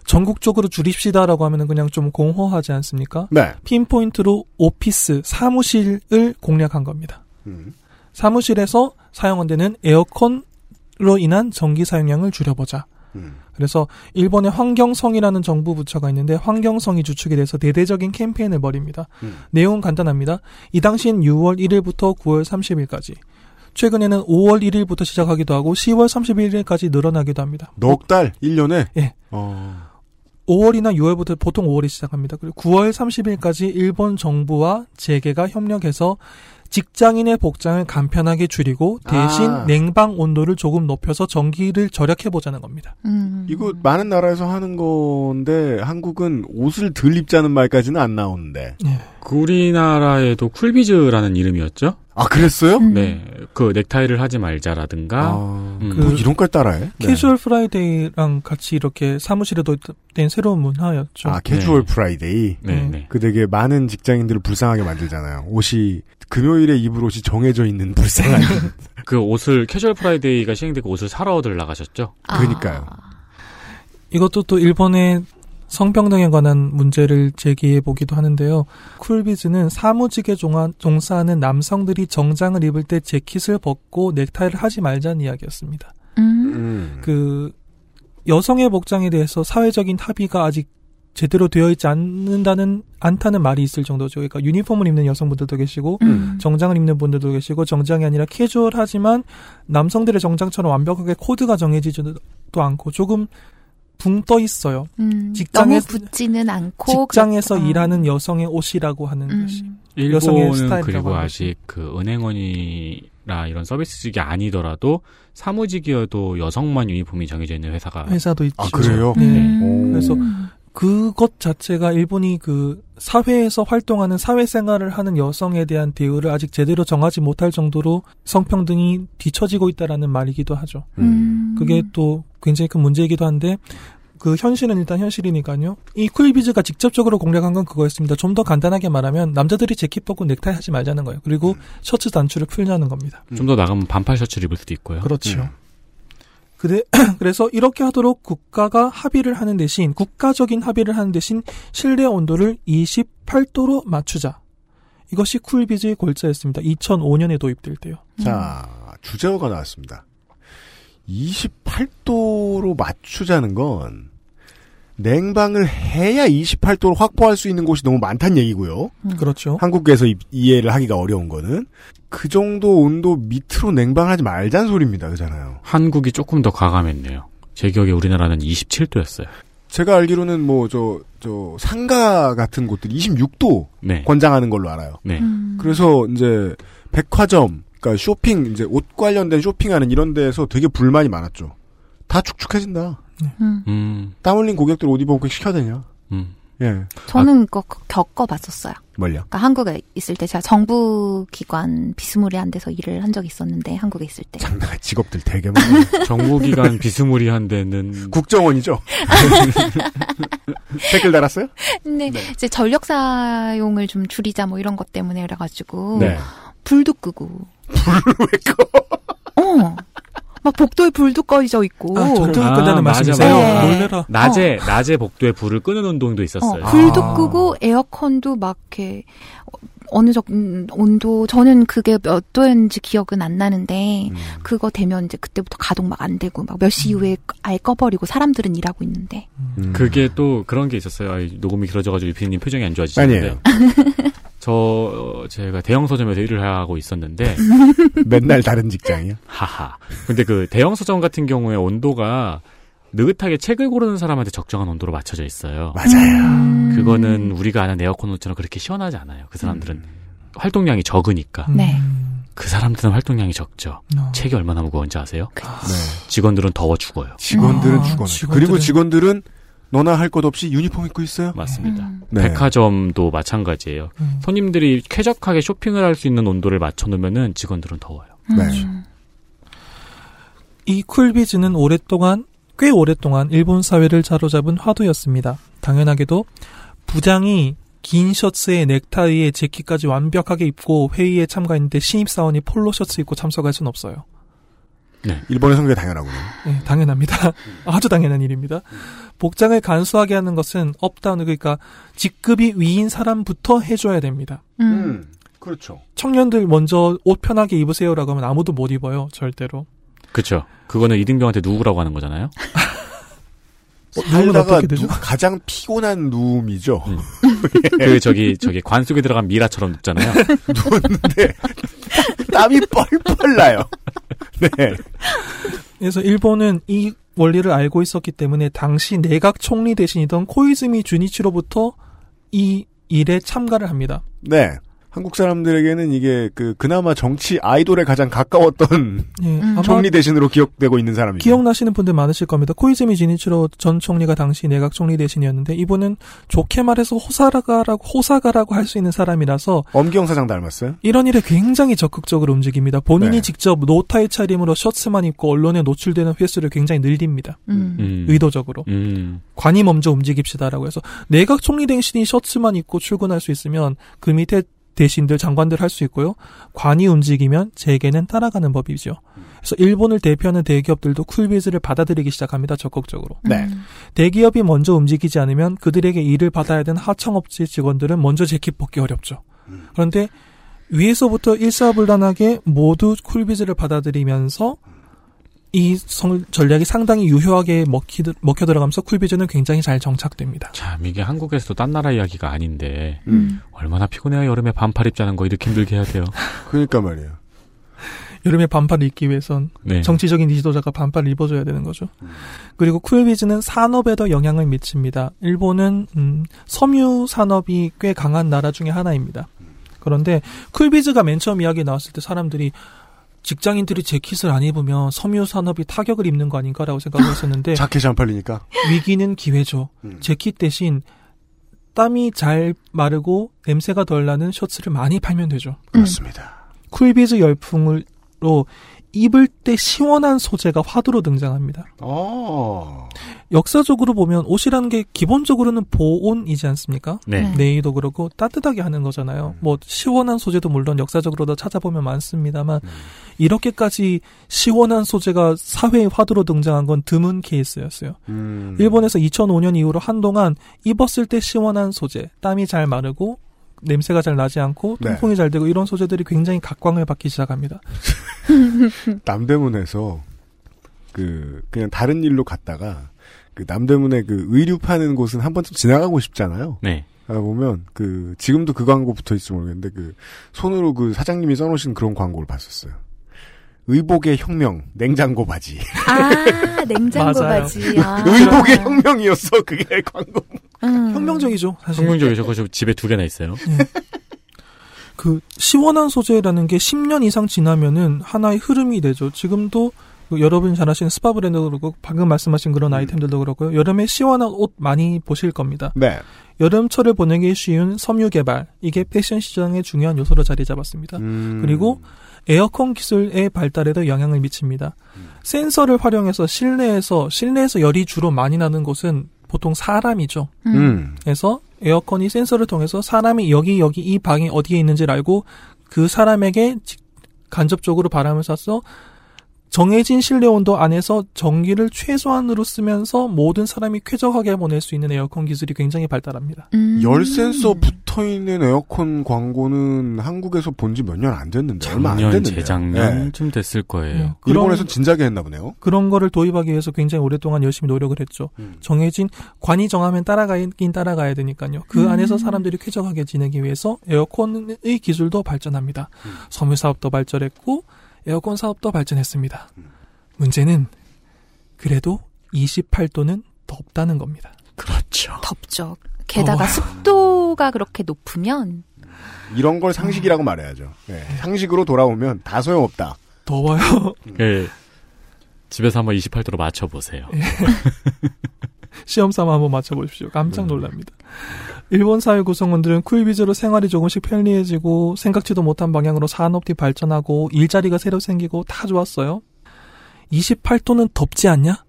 전국적으로 줄입시다라고 하면은 그냥 좀 공허하지 않습니까? 네. 핀포인트로 오피스, 사무실을 공략한 겁니다. 음. 사무실에서 사용되는 에어컨으로 인한 전기 사용량을 줄여보자. 음. 그래서 일본의 환경성이라는 정부 부처가 있는데 환경성이 주축이 돼서 대대적인 캠페인을 벌입니다. 음. 내용은 간단합니다. 이 당시엔 6월 1일부터 9월 30일까지. 최근에는 5월 1일부터 시작하기도 하고 10월 31일까지 늘어나기도 합니다. 넉 달, 1년에? 예. 어. 5월이나 6월부터 보통 5월에 시작합니다. 그리고 9월 30일까지 일본 정부와 재계가 협력해서 직장인의 복장을 간편하게 줄이고 대신 아. 냉방 온도를 조금 높여서 전기를 절약해 보자는 겁니다. 음. 이거 많은 나라에서 하는 건데 한국은 옷을 덜 입자는 말까지는 안 나오는데. 그 우리나라에도 Cool Biz라는 이름이었죠? 아, 그랬어요? 네. 그 넥타이를 하지 말자라든가. 음. 뭐 이런 걸 따라해? 네. Casual Friday랑 같이 이렇게 사무실에 도입된 새로운 문화였죠. 아, casual Friday? 네, 네. 그 되게 많은 직장인들을 불쌍하게 만들잖아요. 옷이, 금요일에 입을 옷이 정해져 있는 불쌍한. [laughs] 그 옷을 casual Friday가 시행되고 옷을 사러 들 나가셨죠? 그러니까요. 이것도 또 일본의 성평등에 관한 문제를 제기해 보기도 하는데요. 쿨비즈는 사무직에 종하- 종사하는 남성들이 정장을 입을 때 재킷을 벗고 넥타이를 하지 말자는 이야기였습니다. 음. 그 여성의 복장에 대해서 사회적인 합의가 아직 제대로 되어 있지 않는다는 않다는 말이 있을 정도죠. 그러니까 유니폼을 입는 여성분들도 계시고 음. 정장을 입는 분들도 계시고 정장이 아니라 캐주얼하지만 남성들의 정장처럼 완벽하게 코드가 정해지지도 않고 조금 붕 떠 있어요. 음, 직장에 너무 붙지는 않고 직장에서 그렇다. 일하는 여성의 옷이라고 하는 음. 것이 여성의 일본은 그리고 아직 그 은행원이나 이런 서비스직이 아니더라도 사무직이어도 여성만 유니폼이 정해져 있는 회사가 회사도 있죠. 아, 그래요? 네. 오. 그래서 그것 자체가 일본이 그 사회에서 활동하는 사회생활을 하는 여성에 대한 대우를 아직 제대로 정하지 못할 정도로 성평등이 뒤처지고 있다라는 말이기도 하죠. 음. 그게 또 굉장히 큰 문제이기도 한데 그 현실은 일단 현실이니까요. 이 쿨비즈가 직접적으로 공략한 건 그거였습니다. 좀 더 간단하게 말하면 남자들이 재킷 벗고 넥타이 하지 말자는 거예요. 그리고 셔츠 단추를 풀자는 겁니다. 좀 더 나가면 반팔 셔츠를 입을 수도 있고요. 그렇죠. 그래, [clears throat] 그래서 이렇게 하도록 국가가 합의를 하는 대신 국가적인 합의를 하는 대신 실내 온도를 28도로 맞추자. 이것이 쿨비즈의 골자였습니다. 2005년에 도입될 때요. 자, 주제어가 나왔습니다. 28도로 맞추자는 건 냉방을 해야 28도로 확보할 수 있는 곳이 너무 많다는 얘기고요. 그렇죠. 한국에서 이- 이해를 하기가 어려운 거는 그 정도 온도 밑으로 냉방하지 말자는 소리입니다. 그잖아요. 한국이 조금 더 과감했네요. 제 기억에 우리나라는 27도였어요. 제가 알기로는 뭐 저 저 상가 같은 곳들이 26도 네. 권장하는 걸로 알아요. 네. 그래서 이제 백화점, 그러니까 쇼핑 이제 옷 관련된 쇼핑하는 이런 데에서 되게 불만이 많았죠. 다 축축해진다. 음. 땀 흘린 고객들 옷 입어보게 시켜야 되냐? 음. 예. 저는 그거 겪어봤었어요. 뭘요? 그러니까 한국에 있을 때 제가 정부 기관 비스무리한 데서 일을 한 적이 있었는데 한국에 있을 때. 장난 직업들 되게 많아요. [laughs] 정부 기관 비스무리한 데는 국정원이죠. [laughs] 댓글 달았어요? 근데 이제 전력 사용을 좀 줄이자 뭐 이런 것 때문에 그래 가지고 네. 불도 끄고. 불을 왜 꺼? 어. 막 복도에 불도 꺼져 있고. 아, 전등을 아, 끄다는 맞아, 말씀이세요? 맞아. 네. 놀래라. 낮에 낮에 복도에 불을 끄는 운동도 있었어요. 어, 불도 아. 끄고 에어컨도 막 이렇게 어, 어느 정도 음, 온도 저는 그게 몇 도였는지 기억은 안 나는데 음. 그거 되면 이제 그때부터 가동 막 안 되고 막 몇 시 이후에 아예 꺼버리고 사람들은 일하고 있는데 음. 그게 또 그런 게 있었어요. 아, 녹음이 길어져가지고 유피디님 표정이 안 좋아지시는데. 저 어, 제가 대형 서점에서 일을 하고 있었는데 [laughs] 맨날 다른 직장이요. 하하. 근데 그 대형 서점 같은 경우에 온도가 느긋하게 책을 고르는 사람한테 적정한 온도로 맞춰져 있어요. 맞아요. 그거는 우리가 아는 에어컨 온처럼 그렇게 시원하지 않아요. 그 사람들은 활동량이 적으니까. 네. 그 사람들은 활동량이 적죠. 어. 책이 얼마나 무거운지 아세요? 네. 직원들은 더워 죽어요. 직원들은 아, 죽어요. 직원들은- 그리고 직원들은 너나 할 것 없이 유니폼 입고 있어요. 맞습니다. 네. 백화점도 마찬가지예요. 음. 손님들이 쾌적하게 쇼핑을 할 수 있는 온도를 맞춰놓으면은 직원들은 더워요. 네. 이 쿨비즈는 오랫동안 꽤 오랫동안 일본 사회를 사로잡은 화두였습니다. 당연하게도 부장이 긴 셔츠에 넥타이에 재킷까지 완벽하게 입고 회의에 참가했는데 신입사원이 폴로 셔츠 입고 참석할 수는 없어요. 일본에서는 그게 당연하군요. 네, 당연합니다. [laughs] 아주 당연한 일입니다. 복장을 간소하게 하는 것은 up-down 그러니까 직급이 위인 사람부터 해줘야 됩니다. 음. 그렇죠. 청년들 먼저 옷 편하게 입으세요라고 하면 아무도 못 입어요, 절대로. 그쵸. 그거는 이등병한테 누우라고 하는 거잖아요. [laughs] 살다가 되죠? 누- 가장 피곤한 누움이죠. [laughs] 그 저기 저기 관 속에 들어간 미라처럼 눕잖아요. [laughs] 누웠는데 땀이 뻘뻘 나요. 네. 그래서 일본은 이 원리를 알고 있었기 때문에 당시 내각 총리 대신이던 코이즈미 준이치로부터 이 일에 참가를 합니다. 네. 한국 사람들에게는 이게 그 그나마 정치 아이돌에 가장 가까웠던 [laughs] 예, 아마 총리 대신으로 기억되고 있는 사람이죠. 기억나시는 분들 많으실 겁니다. 코이즈미 준이치로 전 총리가 당시 내각 총리 대신이었는데 이분은 좋게 말해서 호사가라고 호사가라고 할 수 있는 사람이라서 엄기영 사장 닮았어요? 이런 일에 굉장히 적극적으로 움직입니다. 본인이 네. 직접 노타의 차림으로 셔츠만 입고 언론에 노출되는 횟수를 굉장히 늘립니다. 음. 의도적으로. 음. 관이 먼저 움직입시다라고 해서 내각 총리 대신이 셔츠만 입고 출근할 수 있으면 그 밑에 대신들 장관들 할 수 있고요. 관이 움직이면 재계는 따라가는 법이죠. 그래서 일본을 대표하는 대기업들도 쿨비즈를 받아들이기 시작합니다. 적극적으로. 네. 대기업이 먼저 움직이지 않으면 그들에게 일을 받아야 되는 하청업체 직원들은 먼저 재킷 벗기 어렵죠. 그런데 위에서부터 일사불란하게 모두 쿨비즈를 받아들이면서 이 성- 전략이 상당히 유효하게 먹히, 먹혀 들어가면서 쿨비즈는 굉장히 잘 정착됩니다. 참 이게 한국에서도 딴 나라 이야기가 아닌데 음. 얼마나 피곤해요 여름에 반팔 입자는 거 이렇게 힘들게 해야 돼요. [laughs] 그러니까 말이에요. 여름에 반팔을 입기 위해선 네. 정치적인 지도자가 반팔을 입어줘야 되는 거죠. 그리고 쿨비즈는 산업에도 영향을 미칩니다. 일본은 음, 섬유 산업이 꽤 강한 나라 중에 하나입니다. 그런데 쿨비즈가 맨 처음 이야기 나왔을 때 사람들이 직장인들이 재킷을 안 입으면 섬유 산업이 타격을 입는 거 아닌가라고 생각을 했었는데 [laughs] 자켓이 안 팔리니까. 위기는 기회죠. 음. 재킷 대신 땀이 잘 마르고 냄새가 덜 나는 셔츠를 많이 팔면 되죠. 그렇습니다. 쿨비즈 열풍으로 입을 때 시원한 소재가 화두로 등장합니다. 어. 역사적으로 보면 옷이라는 게 기본적으로는 보온이지 않습니까? 네. 네이도 그렇고 따뜻하게 하는 거잖아요. 뭐 시원한 소재도 물론 역사적으로도 찾아보면 많습니다만 이렇게까지 시원한 소재가 사회의 화두로 등장한 건 드문 케이스였어요. 음. 일본에서 2005년 이후로 한동안 입었을 때 시원한 소재, 땀이 잘 마르고 냄새가 잘 나지 않고 네. 통풍이 잘 되고 이런 소재들이 굉장히 각광을 받기 시작합니다. [laughs] 남대문에서 그 그냥 다른 일로 갔다가 그 남대문에 그 의류 파는 곳은 한 번쯤 지나가고 싶잖아요. 네. 아, 보면 그 지금도 그 광고 붙어 있을지 모르겠는데 그 손으로 그 사장님이 써놓으신 그런 광고를 봤었어요. 의복의 혁명 냉장고 바지. 아, 냉장고 맞아요. 바지. 아. 의복의 혁명이었어 그게 광고. 음. 혁명적이죠, 사실. 성명적이죠. 그거 집에 두 개나 있어요. 그 시원한 소재라는 게 10년 이상 지나면은 하나의 흐름이 되죠. 지금도 그 여러분 잘 아시는 스파 브랜드도 그렇고 방금 말씀하신 그런 아이템들도 그렇고요. 여름에 시원한 옷 많이 보실 겁니다. 네. 여름철을 보내기 쉬운 섬유 개발 이게 패션 시장의 중요한 요소로 자리 잡았습니다. 음. 그리고 에어컨 기술의 발달에도 영향을 미칩니다. 센서를 활용해서 실내에서 실내에서 열이 주로 많이 나는 곳은 보통 사람이죠. 음. 그래서 에어컨이 센서를 통해서 사람이 여기 여기 이 방이 어디에 있는지를 알고 그 사람에게 직- 간접적으로 바람을 쏴서 정해진 실내 온도 안에서 전기를 최소한으로 쓰면서 모든 사람이 쾌적하게 보낼 수 있는 에어컨 기술이 굉장히 발달합니다. 음. 열 센서 붙어 있는 에어컨 광고는 한국에서 본 지 몇 년 안 됐는데 얼마 안 작년 됐는데. 재작년쯤 됐을 거예요. 그런- 일본에서 진작에 했나 보네요. 그런 거를 도입하기 위해서 굉장히 오랫동안 열심히 노력을 했죠. 정해진 관이 정하면 따라가긴 따라가야 되니까요. 그 음. 안에서 사람들이 쾌적하게 지내기 위해서 에어컨의 기술도 발전합니다. 섬유 사업도 발전했고 에어컨 사업도 발전했습니다. 문제는 그래도 28도는 덥다는 겁니다. 그렇죠. 덥죠. 게다가 어. 습도가 그렇게 높으면 이런 걸 상식이라고 말해야죠. 네. 상식으로 돌아오면 다 소용없다. 더워요. 그 집에서 한번 28도로 맞춰보세요. [laughs] 시험 삼아 한번 맞춰보십시오. 깜짝 놀랍니다. 일본 사회 구성원들은 쿨비즈로 생활이 조금씩 편리해지고 생각지도 못한 방향으로 산업이 발전하고 일자리가 새로 생기고 다 좋았어요. 28도는 덥지 않냐?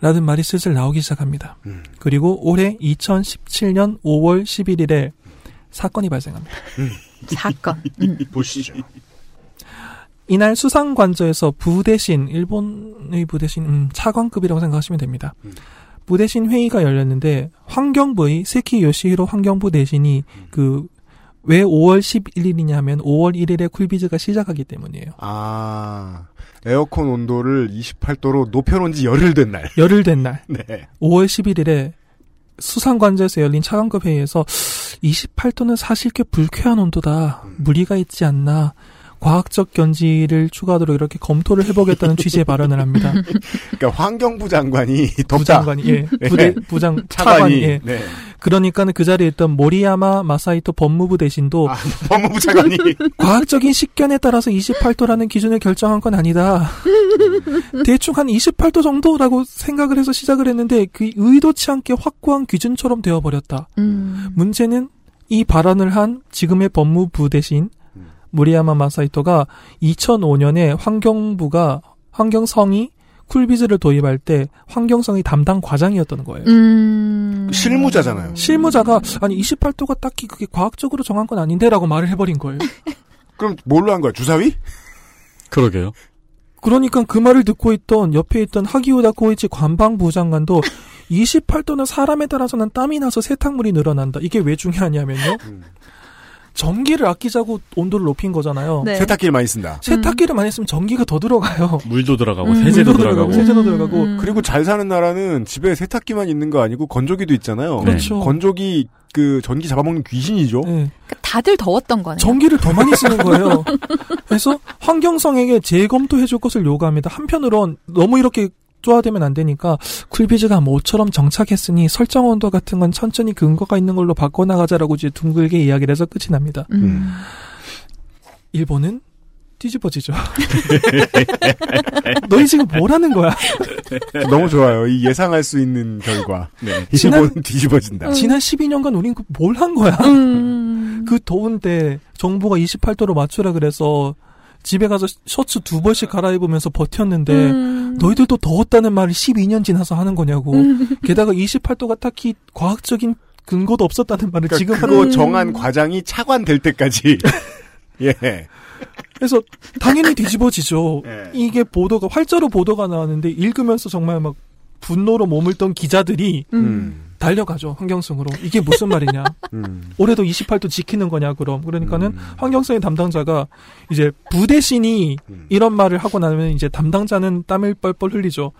라는 말이 슬슬 나오기 시작합니다. 그리고 올해 2017년 5월 11일에 사건이 발생합니다. 사건. [laughs] 보시죠. 이날 수상관저에서 부대신 일본의 부대신 음, 차관급이라고 생각하시면 됩니다. 부대신 회의가 열렸는데 환경부의 세키 요시히로 환경부 대신이 그 왜 5월 11일이냐 하면 5월 1일에 쿨비즈가 시작하기 때문이에요. 아, 에어컨 온도를 28도로 높여놓은 지 열흘 된 날. [laughs] 열흘 된 날. 네. 5월 11일에 수상관저에서 열린 차관급 회의에서 28도는 사실 꽤 불쾌한 온도다. 무리가 있지 않나. 과학적 견지를 추가하도록 이렇게 검토를 해보겠다는 취지의 발언을 합니다. 그러니까 환경부 장관이 덥다. 부장관이 예 부대 부장 차관이, 차관이 예 네. 그러니까는 그 자리에 있던 모리야마 마사이토 법무부 대신도 아, 법무부 차관이 [laughs] 과학적인 식견에 따라서 28도라는 기준을 결정한 건 아니다. 대충 한 28도 정도라고 생각을 해서 시작을 했는데 그 의도치 않게 확고한 기준처럼 되어버렸다. 음. 문제는 이 발언을 한 지금의 법무부 대신 무리야마 마사이토가 2005년에 환경부가 환경성이 쿨비즈를 도입할 때 환경성이 담당 과장이었던 거예요. 음. 실무자잖아요. 실무자가 아니 28도가 딱히 그게 과학적으로 정한 건 아닌데라고 말을 해버린 거예요. [laughs] 그럼 뭘로 한 거야? 주사위? 그러게요. 그러니까 그 말을 듣고 있던 옆에 있던 하기우다 코이치 관방부 장관도 28도는 사람에 따라서는 땀이 나서 세탁물이 늘어난다. 이게 왜 중요하냐면요. 전기를 아끼자고 온도를 높인 거잖아요. 네. 세탁기를 많이 쓴다. 세탁기를 많이 쓰면 전기가 더 들어가요. [laughs] 물도 들어가고 음. 세제도 물도 들어가고. 세제도 들어가고. 음. 그리고 잘 사는 나라는 집에 세탁기만 있는 거 아니고 건조기도 있잖아요. 그렇죠. 건조기 그 전기 잡아먹는 귀신이죠. 네. 그러니까 다들 더웠던 거네요. 전기를 더 많이 쓰는 거예요. [laughs] 그래서 환경성에게 재검토해 줄 것을 요구합니다. 한편으론 너무 이렇게 쪼아대면 안 되니까 쿨비즈가 모처럼 정착했으니 설정 온도 같은 건 천천히 근거가 있는 걸로 바꿔나가자라고 이제 둥글게 이야기를 해서 끝이 납니다. 음. 일본은 뒤집어지죠. [laughs] 너희 지금 뭘 하는 거야? 너무 좋아요. 이 예상할 수 있는 결과. 네. 일본은 뒤집어진다. 지난 12년간 우린 뭘 한 거야? 음. 그 더운데 정부가 28도로 맞추라 그래서 집에 가서 셔츠 두 벌씩 갈아입으면서 버텼는데 음. 너희들도 더웠다는 말을 12년 지나서 하는 거냐고. 음. [laughs] 게다가 28도가 딱히 과학적인 근거도 없었다는 말을 그러니까 지금 그거 하는 정한 과장이 차관 될 때까지. [laughs] 예. 그래서 당연히 뒤집어지죠. [laughs] 예. 이게 보도가 활자로 보도가 나왔는데 읽으면서 정말 막 분노로 몸을 떤 기자들이 음. 달려가죠 환경성으로 이게 무슨 말이냐 [laughs] 음. 올해도 28도 지키는 거냐 그럼 그러니까는 음. 환경성의 담당자가 이제 부대신이 음. 이런 말을 하고 나면 이제 담당자는 땀을 뻘뻘 흘리죠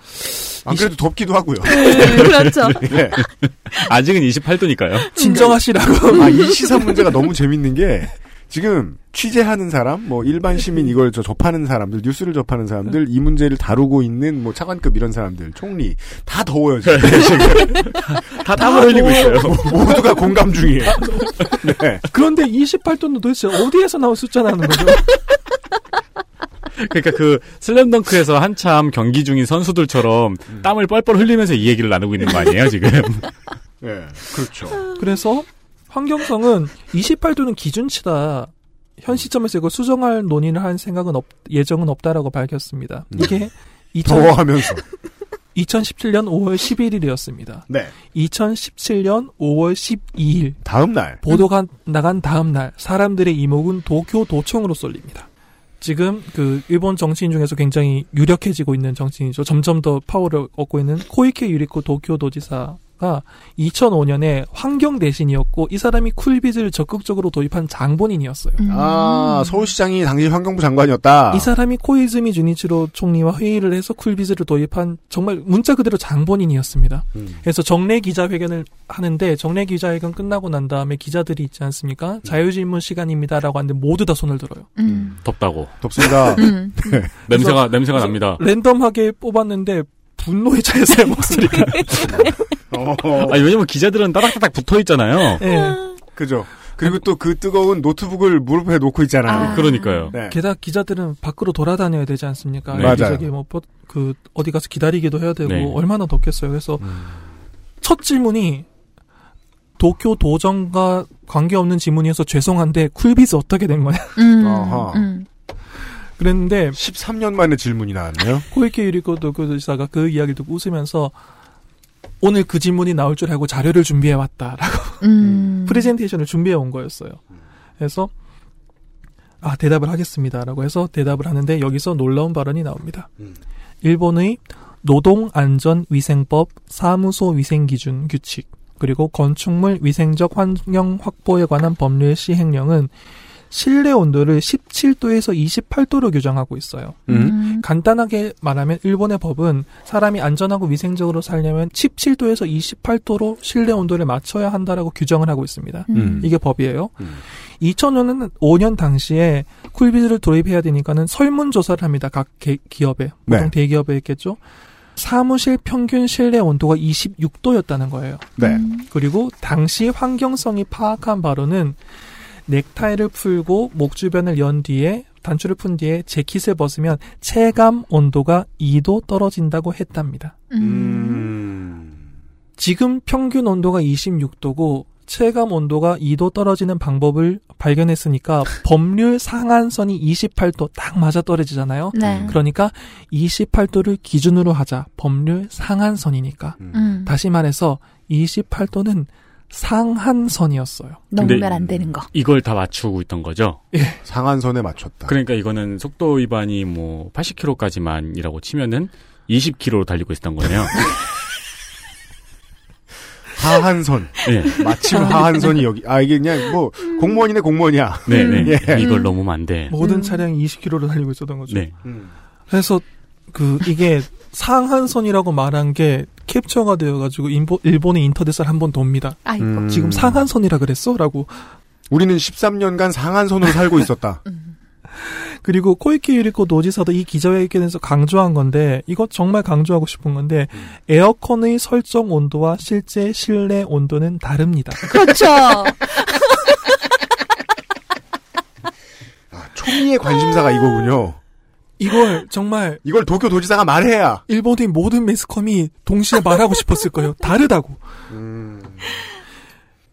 안 그래도 덥기도 하고요. 네, 그렇죠. 예. [laughs] 아직은 28도니까요. 진정하시라고 아, 이 시사 문제가 너무 재밌는 게 지금 취재하는 사람, 뭐 일반 시민 이걸 저 접하는 사람들, 뉴스를 접하는 사람들, 이 문제를 다루고 있는 뭐 차관급 이런 사람들, 총리 다 더워요 지금. 다 땀을 흘리고 있어요. 모- 모두가 공감 중이에요. 네. 그런데 28도는 도대체 어디에서 나온 숫자라는 거죠 그러니까 그 슬램덩크에서 한참 경기 중인 선수들처럼 땀을 뻘뻘 흘리면서 이 얘기를 나누고 있는 거 아니에요 지금? 네, 그렇죠. 그래서 환경성은 28도는 기준치다 현 시점에서 이걸 수정할 논의를 할 생각은 없, 예정은 없다라고 밝혔습니다. 이게 2000, 더워하면서. 2017년 5월 11일이었습니다. 네. 2017년 5월 12일 다음 날. 보도가 나간 다음 날 사람들의 이목은 도쿄 도청으로 쏠립니다. 지금 그 일본 정치인 중에서 굉장히 유력해지고 있는 정치인이죠. 점점 더 파워를 얻고 있는 코이케 유리코 도쿄 도지사 가 2005년에 환경 대신이었고 이 사람이 쿨비즈를 적극적으로 도입한 장본인이었어요. 아, 서울시장이 당시 환경부 장관이었다. 이 사람이 코이즈미 주니치로 총리와 회의를 해서 쿨비즈를 도입한 정말 문자 그대로 장본인이었습니다. 음. 그래서 정례 기자회견을 하는데 정례 기자회견 끝나고 난 다음에 기자들이 있지 않습니까? 자유질문 시간입니다라고 하는데 모두 다 손을 들어요. 음. 덥다고. 덥습니다. 음. 냄새가 냄새가 납니다. 랜덤하게 뽑았는데 분노에 차였어요 [laughs] 목소리가. 어, 아니 왜냐면 기자들은 따닥따닥 붙어 있잖아요. 예. 그죠. 그리고 또 그 뜨거운 노트북을 무릎에 놓고 있잖아요. 아. 그러니까요. 네. 게다가 기자들은 밖으로 돌아다녀야 되지 않습니까? 네. 맞아요. 뭐, 버- 그, 어디 가서 기다리기도 해야 되고, 네. 얼마나 덥겠어요. 그래서, 첫 질문이 도쿄 도정과 관계없는 질문이어서 죄송한데 Cool Biz 어떻게 된 거냐? 음, 아하. 음. 그랬는데 13년 만에 질문이 나왔네요. 코이케 유리코 도쿄도지사가 그 이야기를 듣고 웃으면서 오늘 그 질문이 나올 줄 알고 자료를 준비해 왔다라고 음. [laughs] 프레젠테이션을 준비해 온 거였어요. 그래서 아 대답을 하겠습니다라고 해서 대답을 하는데 여기서 놀라운 발언이 나옵니다. 음. 일본의 노동안전위생법 사무소 위생기준 규칙 그리고 건축물 위생적 환경 확보에 관한 법률 시행령은 실내 온도를 17도에서 28도로 규정하고 있어요. 음. 간단하게 말하면 일본의 법은 사람이 안전하고 위생적으로 살려면 17도에서 28도로 실내 온도를 맞춰야 한다라고 규정을 하고 있습니다. 음. 이게 법이에요. 음. 2000년은 5년 당시에 쿨비즈를 도입해야 되니까는 설문조사를 합니다. 각 개- 기업에. 보통 네. 대기업에 있겠죠. 사무실 평균 실내 온도가 26도였다는 거예요. 네. 그리고 당시 환경성이 파악한 바로는 넥타이를 풀고 목 주변을 연 뒤에 단추를 푼 뒤에 재킷을 벗으면 체감 온도가 2도 떨어진다고 했답니다. 음. 지금 평균 온도가 26도고 체감 온도가 2도 떨어지는 방법을 발견했으니까 [laughs] 법률 상한선이 28도 딱 맞아 떨어지잖아요. 네. 그러니까 28도를 기준으로 하자. 법률 상한선이니까. 음. 다시 말해서 28도는 상한선이었어요. 넘으면 안 되는 거. 이걸 다 맞추고 있던 거죠. 상한선에 맞췄다. 그러니까 이거는 속도 위반이 뭐 80km까지만이라고 치면은 20km로 달리고 있었던 거네요. [laughs] 하한선. 네. 마침 하한선이 여기. 아 이게 그냥 뭐 공무원이네 공무원이야. 네, 네. 예. 이걸 넘으면 안 돼. 모든 차량이 20km로 달리고 있었던 거죠. 네. 음. 그래서 그 이게 상한선이라고 말한 게 캡처가 되어가지고 인보- 일본의 인터넷을 한 번 돕니다. 아이고. 음. 지금 상한선이라 그랬어? 라고. 우리는 13년간 상한선으로 살고 있었다. [laughs] 그리고 코이케 유리코 도지사도 이 기자회견에서 강조한 건데 이거 정말 강조하고 싶은 건데 에어컨의 설정 온도와 실제 실내 온도는 다릅니다. 그렇죠. 초미의 관심사가 이거군요. 이걸 정말 이걸 도쿄 도지사가 말해야. 일본의 모든 매스컴이 동시에 말하고 싶었을 거예요. 다르다고. 음.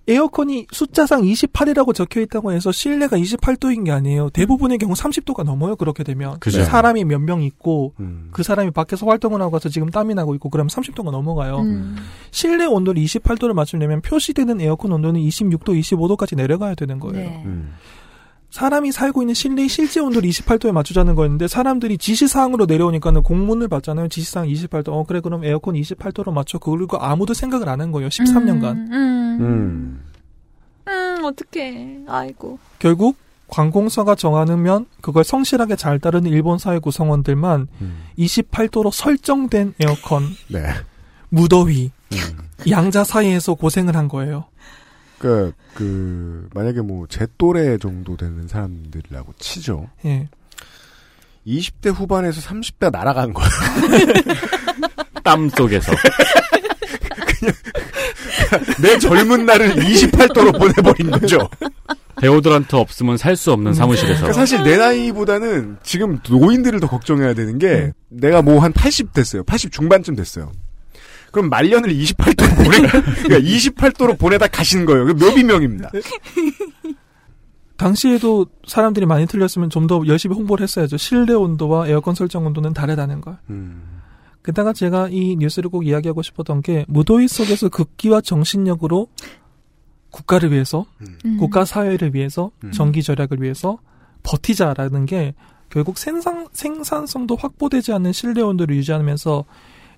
에어컨이 숫자상 28이라고 적혀 있다고 해서 실내가 28도인 게 아니에요. 대부분의 경우 30도가 넘어요. 그렇게 되면 그죠. 사람이 몇 명 있고 음. 그 사람이 밖에서 활동을 하고 와서 지금 땀이 나고 있고 그러면 30도가 넘어가요. 음. 실내 온도를 28도를 맞추려면 표시되는 에어컨 온도는 26도, 25도까지 내려가야 되는 거예요. 네. 음. 사람이 살고 있는 실내의 실제 온도를 28도에 맞추자는 거였는데 사람들이 지시사항으로 내려오니까는 공문을 받잖아요. 지시사항 28도. 어 그래 그럼 에어컨 28도로 맞춰. 그리고 아무도 생각을 안 한 거예요. 13년간. 음, 음, 음. 음, 어떡해. 아이고. 결국 관공서가 정하면 그걸 성실하게 잘 따르는 일본 사회 구성원들만 음. 28도로 설정된 에어컨 네. 무더위 음. 양자 사이에서 고생을 한 거예요. 그, 그, 만약에 뭐, 제 또래 정도 되는 사람들이라고 치죠. 예. 20대 후반에서 30대가 날아간 거야. [laughs] 땀 속에서. 내 젊은 날을 28도로 보내버린 거죠. 데오드란트 없으면 살 수 없는 사무실에서. 그러니까 사실 내 나이보다는 지금 노인들을 더 걱정해야 되는 게 내가 뭐 한 80 됐어요. 80 중반쯤 됐어요. 그럼 말년을 28도로 보내, [laughs] 그러니까 28도로 보내다 가신 거예요. 그 묘비명입니다. 당시에도 사람들이 많이 틀렸으면 좀 더 열심히 홍보를 했어야죠. 실내 온도와 에어컨 설정 온도는 다르다는 걸. 음. 게다가 제가 이 뉴스를 꼭 이야기하고 싶었던 게 무더위 속에서 극기와 정신력으로 국가를 위해서, 음. 국가 사회를 위해서, 음. 전기 절약을 위해서 버티자라는 게 결국 생산 생산성도 확보되지 않는 실내 온도를 유지하면서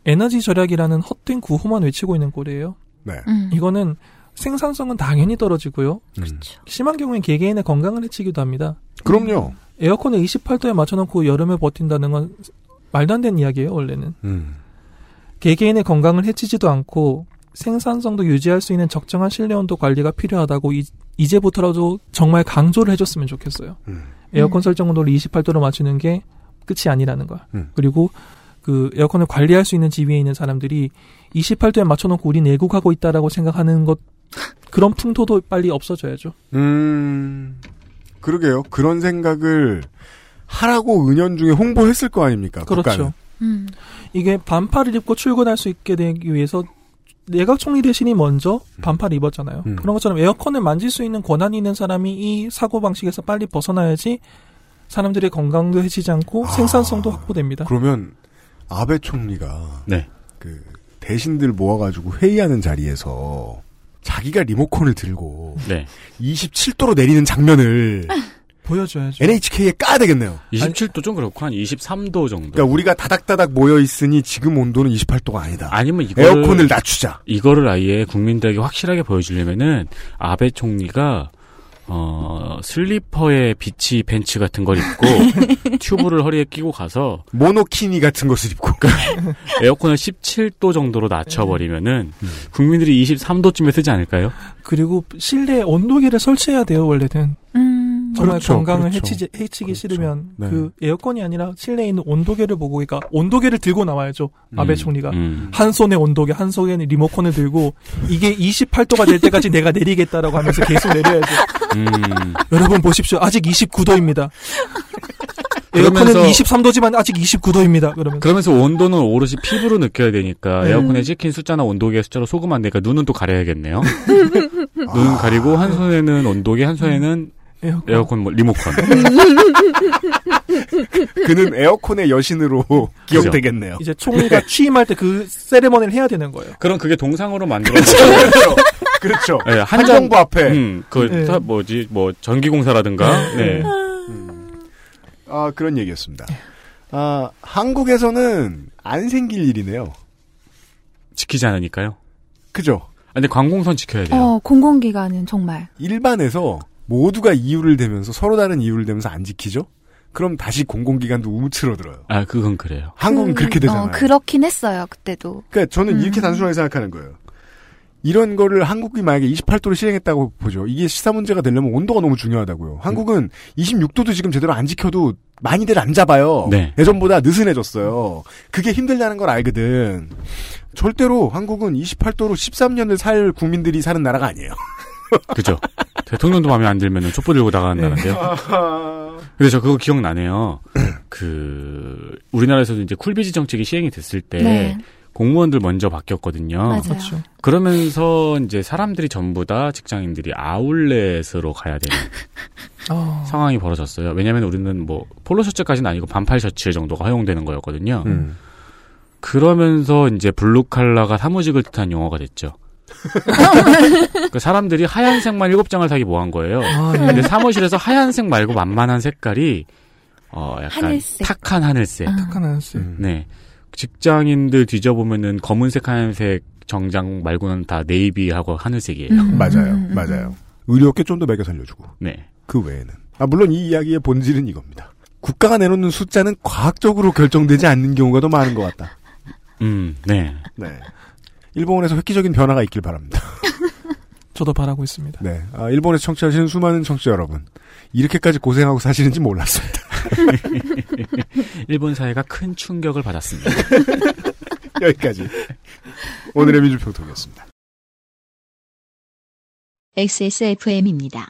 에너지 절약이라는 헛된 구호만 외치고 있는 꼴이에요. 네. 음. 이거는 생산성은 당연히 떨어지고요. 음. 심한 경우엔 개개인의 건강을 해치기도 합니다. 그럼요. 에어컨을 28도에 맞춰놓고 여름에 버틴다는 건 말도 안 되는 이야기예요, 원래는. 음. 개개인의 건강을 해치지도 않고 생산성도 유지할 수 있는 적정한 실내 온도 관리가 필요하다고 이, 이제부터라도 정말 강조를 해줬으면 좋겠어요. 음. 에어컨 음. 설정 온도를 28도로 맞추는 게 끝이 아니라는 거야. 음. 그리고 그 에어컨을 관리할 수 있는 지위에 있는 사람들이 28도에 맞춰놓고 우리 내국하고 있다라고 생각하는 것 그런 풍토도 빨리 없어져야죠. 음. 그러게요. 그런 생각을 하라고 은연중에 홍보했을 거 아닙니까? 그렇죠. 음. 이게 반팔을 입고 출근할 수 있게 되기 위해서 내각 총리 대신이 먼저 반팔 입었잖아요. 음. 그런 것처럼 에어컨을 만질 수 있는 권한이 있는 사람이 이 사고 방식에서 빨리 벗어나야지 사람들의 건강도 해치지 않고 생산성도 확보됩니다. 그러면 아베 총리가 네. 그 대신들 모아가지고 회의하는 자리에서 자기가 리모컨을 들고 네. 27도로 내리는 장면을 [laughs] 보여줘야죠. NHK에 까야 되겠네요. 27도 좀 그렇고 한 23도 정도. 그러니까 우리가 다닥다닥 모여 있으니 지금 온도는 28도가 아니다. 아니면 이거를 에어컨을 낮추자. 이거를 아예 국민들에게 확실하게 보여주려면은 아베 총리가 어 슬리퍼에 비치 벤츠 같은 걸 입고 [laughs] 튜브를 허리에 끼고 가서 모노키니 같은 것을 입고 [laughs] 에어컨을 17도 정도로 낮춰버리면은 국민들이 23도쯤에 쓰지 않을까요? 그리고 실내 온도계를 설치해야 돼요 원래는. 음. 정말 그렇죠, 건강을 그렇죠. 해치지, 해치기 싫으면 네. 그 에어컨이 아니라 실내에 있는 온도계를 보고 그러니까 온도계를 들고 나와야죠 아베 음, 총리가 음. 한 손에 온도계 한 손에 리모컨을 들고 이게 28도가 될 때까지 내가 내리겠다라고 하면서 계속 내려야죠 음. 여러분 보십시오 아직 29도입니다 [laughs] 에어컨은 그러면서- 23도지만 아직 29도입니다 그러면 그러면서 온도는 오롯이 피부로 느껴야 되니까 네. 에어컨에 찍힌 숫자나 온도계 숫자로 속으면 안 되니까 눈은 또 가려야겠네요. [laughs] 눈 가리고 한 손에는 온도계, 한 손에는 에어컨. 에어컨 뭐 리모컨. [laughs] 그는 에어컨의 여신으로 [laughs] 기억되겠네요. 이제 총리가 취임할 때 그 세레머니를 해야 되는 거예요 그럼 그게 동상으로 만들어서 그렇죠. 그렇죠. 네, 한정부 앞에. 음, 그 네. 사- 뭐지 뭐 전기공사라든가 네. 아 그런 얘기였습니다. 아 한국에서는 안 생길 일이네요. 지키지 않으니까요. 그죠? 아, 근데 관공선 지켜야 돼요. 어, 공공기관은 정말. 일반에서 모두가 이유를 대면서 서로 다른 이유를 대면서 안 지키죠? 그럼 다시 공공기관도 움츠러들어요. 아 그건 그래요. 한국은 그- 그렇게 되잖아요. 어, 그렇긴 했어요, 그때도. 그러니까 저는 이렇게 음. 단순하게 생각하는 거예요. 이런 거를 한국이 만약에 28도를 실행했다고 보죠. 이게 시사 문제가 되려면 온도가 너무 중요하다고요. 한국은 26도도 지금 제대로 안 지켜도 많이들 안 잡아요. 네. 예전보다 느슨해졌어요. 그게 힘들다는 걸 알거든. 절대로 한국은 28도로 13년을 살 국민들이 사는 나라가 아니에요. 그죠. 대통령도 마음에 안 들면 촛불 들고 나가는 네. [laughs] 근데 저 그거 기억나네요. 그 우리나라에서도 이제 쿨비즈 정책이 시행이 됐을 때 네. 공무원들 먼저 바뀌었거든요. 맞아요. 그렇죠 그러면서 이제 사람들이 전부 다 직장인들이 아울렛으로 가야 되는 아, [laughs] 상황이 벌어졌어요. 왜냐하면 우리는 뭐 폴로 셔츠까지는 아니고 반팔 셔츠 정도가 허용되는 거였거든요. 음. 그러면서 이제 블루 칼라가 사무직을 뜻한 용어가 됐죠. [laughs] 그 사람들이 하얀색만 일곱 장을 사기 뭐한 거예요. 아, 예. 근데 사무실에서 하얀색 말고 만만한 색깔이 어 약간 하늘색. 탁한 하늘색. 아. 착한 아저씨 음. 네. 직장인들 뒤져보면은 검은색 하얀색 정장 말고는 다 네이비하고 하늘색이에요. 음, 맞아요. 음, 음, 맞아요. 의료업계 좀 더 매겨 살려주고. 네. 그 외에는. 아, 물론 이 이야기의 본질은 이겁니다. 국가가 내놓는 숫자는 과학적으로 결정되지 않는 경우가 더 많은 것 같다. 음, 네. 네. 일본에서 획기적인 변화가 있길 바랍니다. [laughs] 저도 바라고 있습니다 네. 아, 일본에서 청취하시는 수많은 청취자 여러분. 이렇게까지 고생하고 사시는지 몰랐습니다. [laughs] 일본 사회가 큰 충격을 받았습니다. [laughs] 여기까지. 오늘의 민주평통이었습니다. XSFM입니다.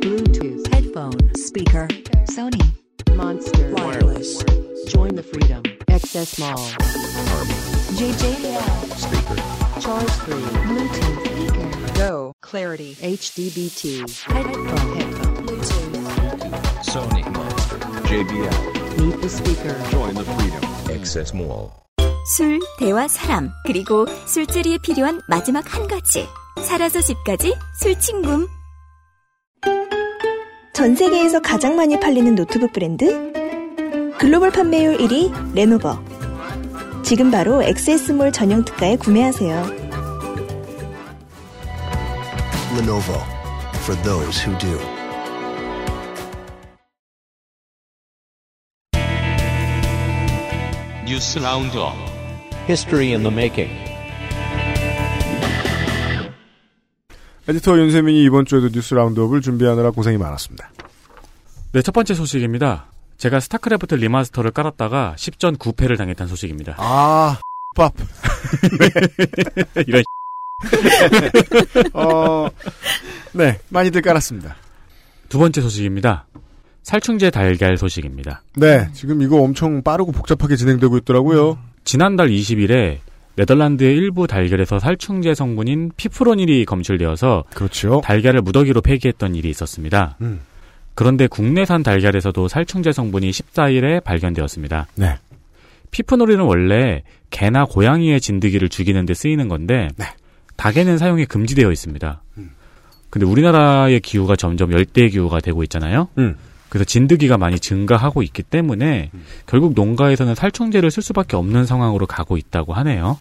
Bluetooth, headphone, speaker, Sony, Monster, wireless. Join the freedom. Access Mall. JJL. Speaker. Charge 3. Bluetooth speaker. Go. Clarity. HDBT. Headphone. Headphone. Bluetooth. Sony Monster. JBL. Meet the speaker. Join the freedom. Access Mall. 술, 대화, 사람, 그리고 술자리에 필요한 마지막 한 가지. 살아서 집까지 술친굼. 전 세계에서 가장 많이 팔리는 노트북 브랜드? 글로벌 판매율 1위 레노버. 지금 바로 엑세스몰 전용 특가에 구매하세요. Lenovo. For those who do. 뉴스 roundup History in the making. 에디터 윤세민이 이번 주에도 뉴스 roundup을 준비하느라 고생이 많았습니다. 네, 첫 번째 소식입니다. 제가 스타크래프트 리마스터를 깔았다가 10전 9패를 당했다는 소식입니다. 아, 밥. [laughs] 이런 [laughs] 어, 네, 많이들 깔았습니다. 두 번째 소식입니다. 살충제 달걀 소식입니다. 네, 지금 이거 엄청 빠르고 복잡하게 진행되고 있더라고요. 지난달 20일에 네덜란드의 일부 달걀에서 살충제 성분인 피프로닐이 검출되어서 그렇죠. 달걀을 무더기로 폐기했던 일이 있었습니다. 음. 그런데 국내산 달걀에서도 살충제 성분이 14일에 발견되었습니다. 네. 피프노릴은 원래 개나 고양이의 진드기를 죽이는 데 쓰이는 건데 네. 닭에는 사용이 금지되어 있습니다. 음. 근데 우리나라의 기후가 점점 열대 기후가 되고 있잖아요. 음. 그래서 진드기가 많이 증가하고 있기 때문에 결국 농가에서는 살충제를 쓸 수밖에 없는 상황으로 가고 있다고 하네요.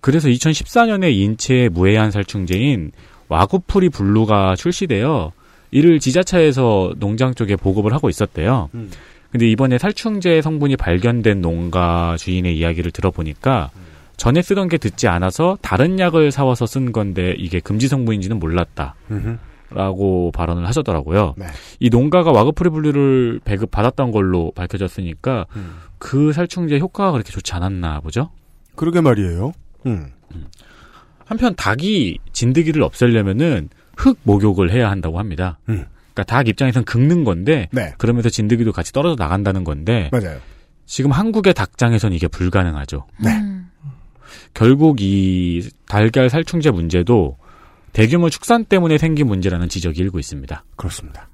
그래서 2014년에 인체에 무해한 살충제인 와구프리 블루가 출시되어 이를 지자체에서 농장 쪽에 보급을 하고 있었대요. 음. 근데 이번에 살충제 성분이 발견된 농가 주인의 이야기를 들어보니까 전에 쓰던 게 듣지 않아서 다른 약을 사와서 쓴 건데 이게 금지 성분인지는 몰랐다. 음흠. 라고 발언을 하셨더라고요. 네. 이 농가가 와그프리 분류를 배급 받았던 걸로 밝혀졌으니까 음. 그 살충제 효과가 그렇게 좋지 않았나 보죠. 그러게 말이에요. 음. 한편 닭이 진드기를 없애려면은 흙 목욕을 해야 한다고 합니다. 음. 그러니까 닭 입장에선 긁는 건데 네. 그러면서 진드기도 같이 떨어져 나간다는 건데 맞아요. 지금 한국의 닭장에선 이게 불가능하죠. 네. 결국 이 달걀 살충제 문제도 대규모 축산 때문에 생긴 문제라는 지적이 일고 있습니다. 그렇습니다.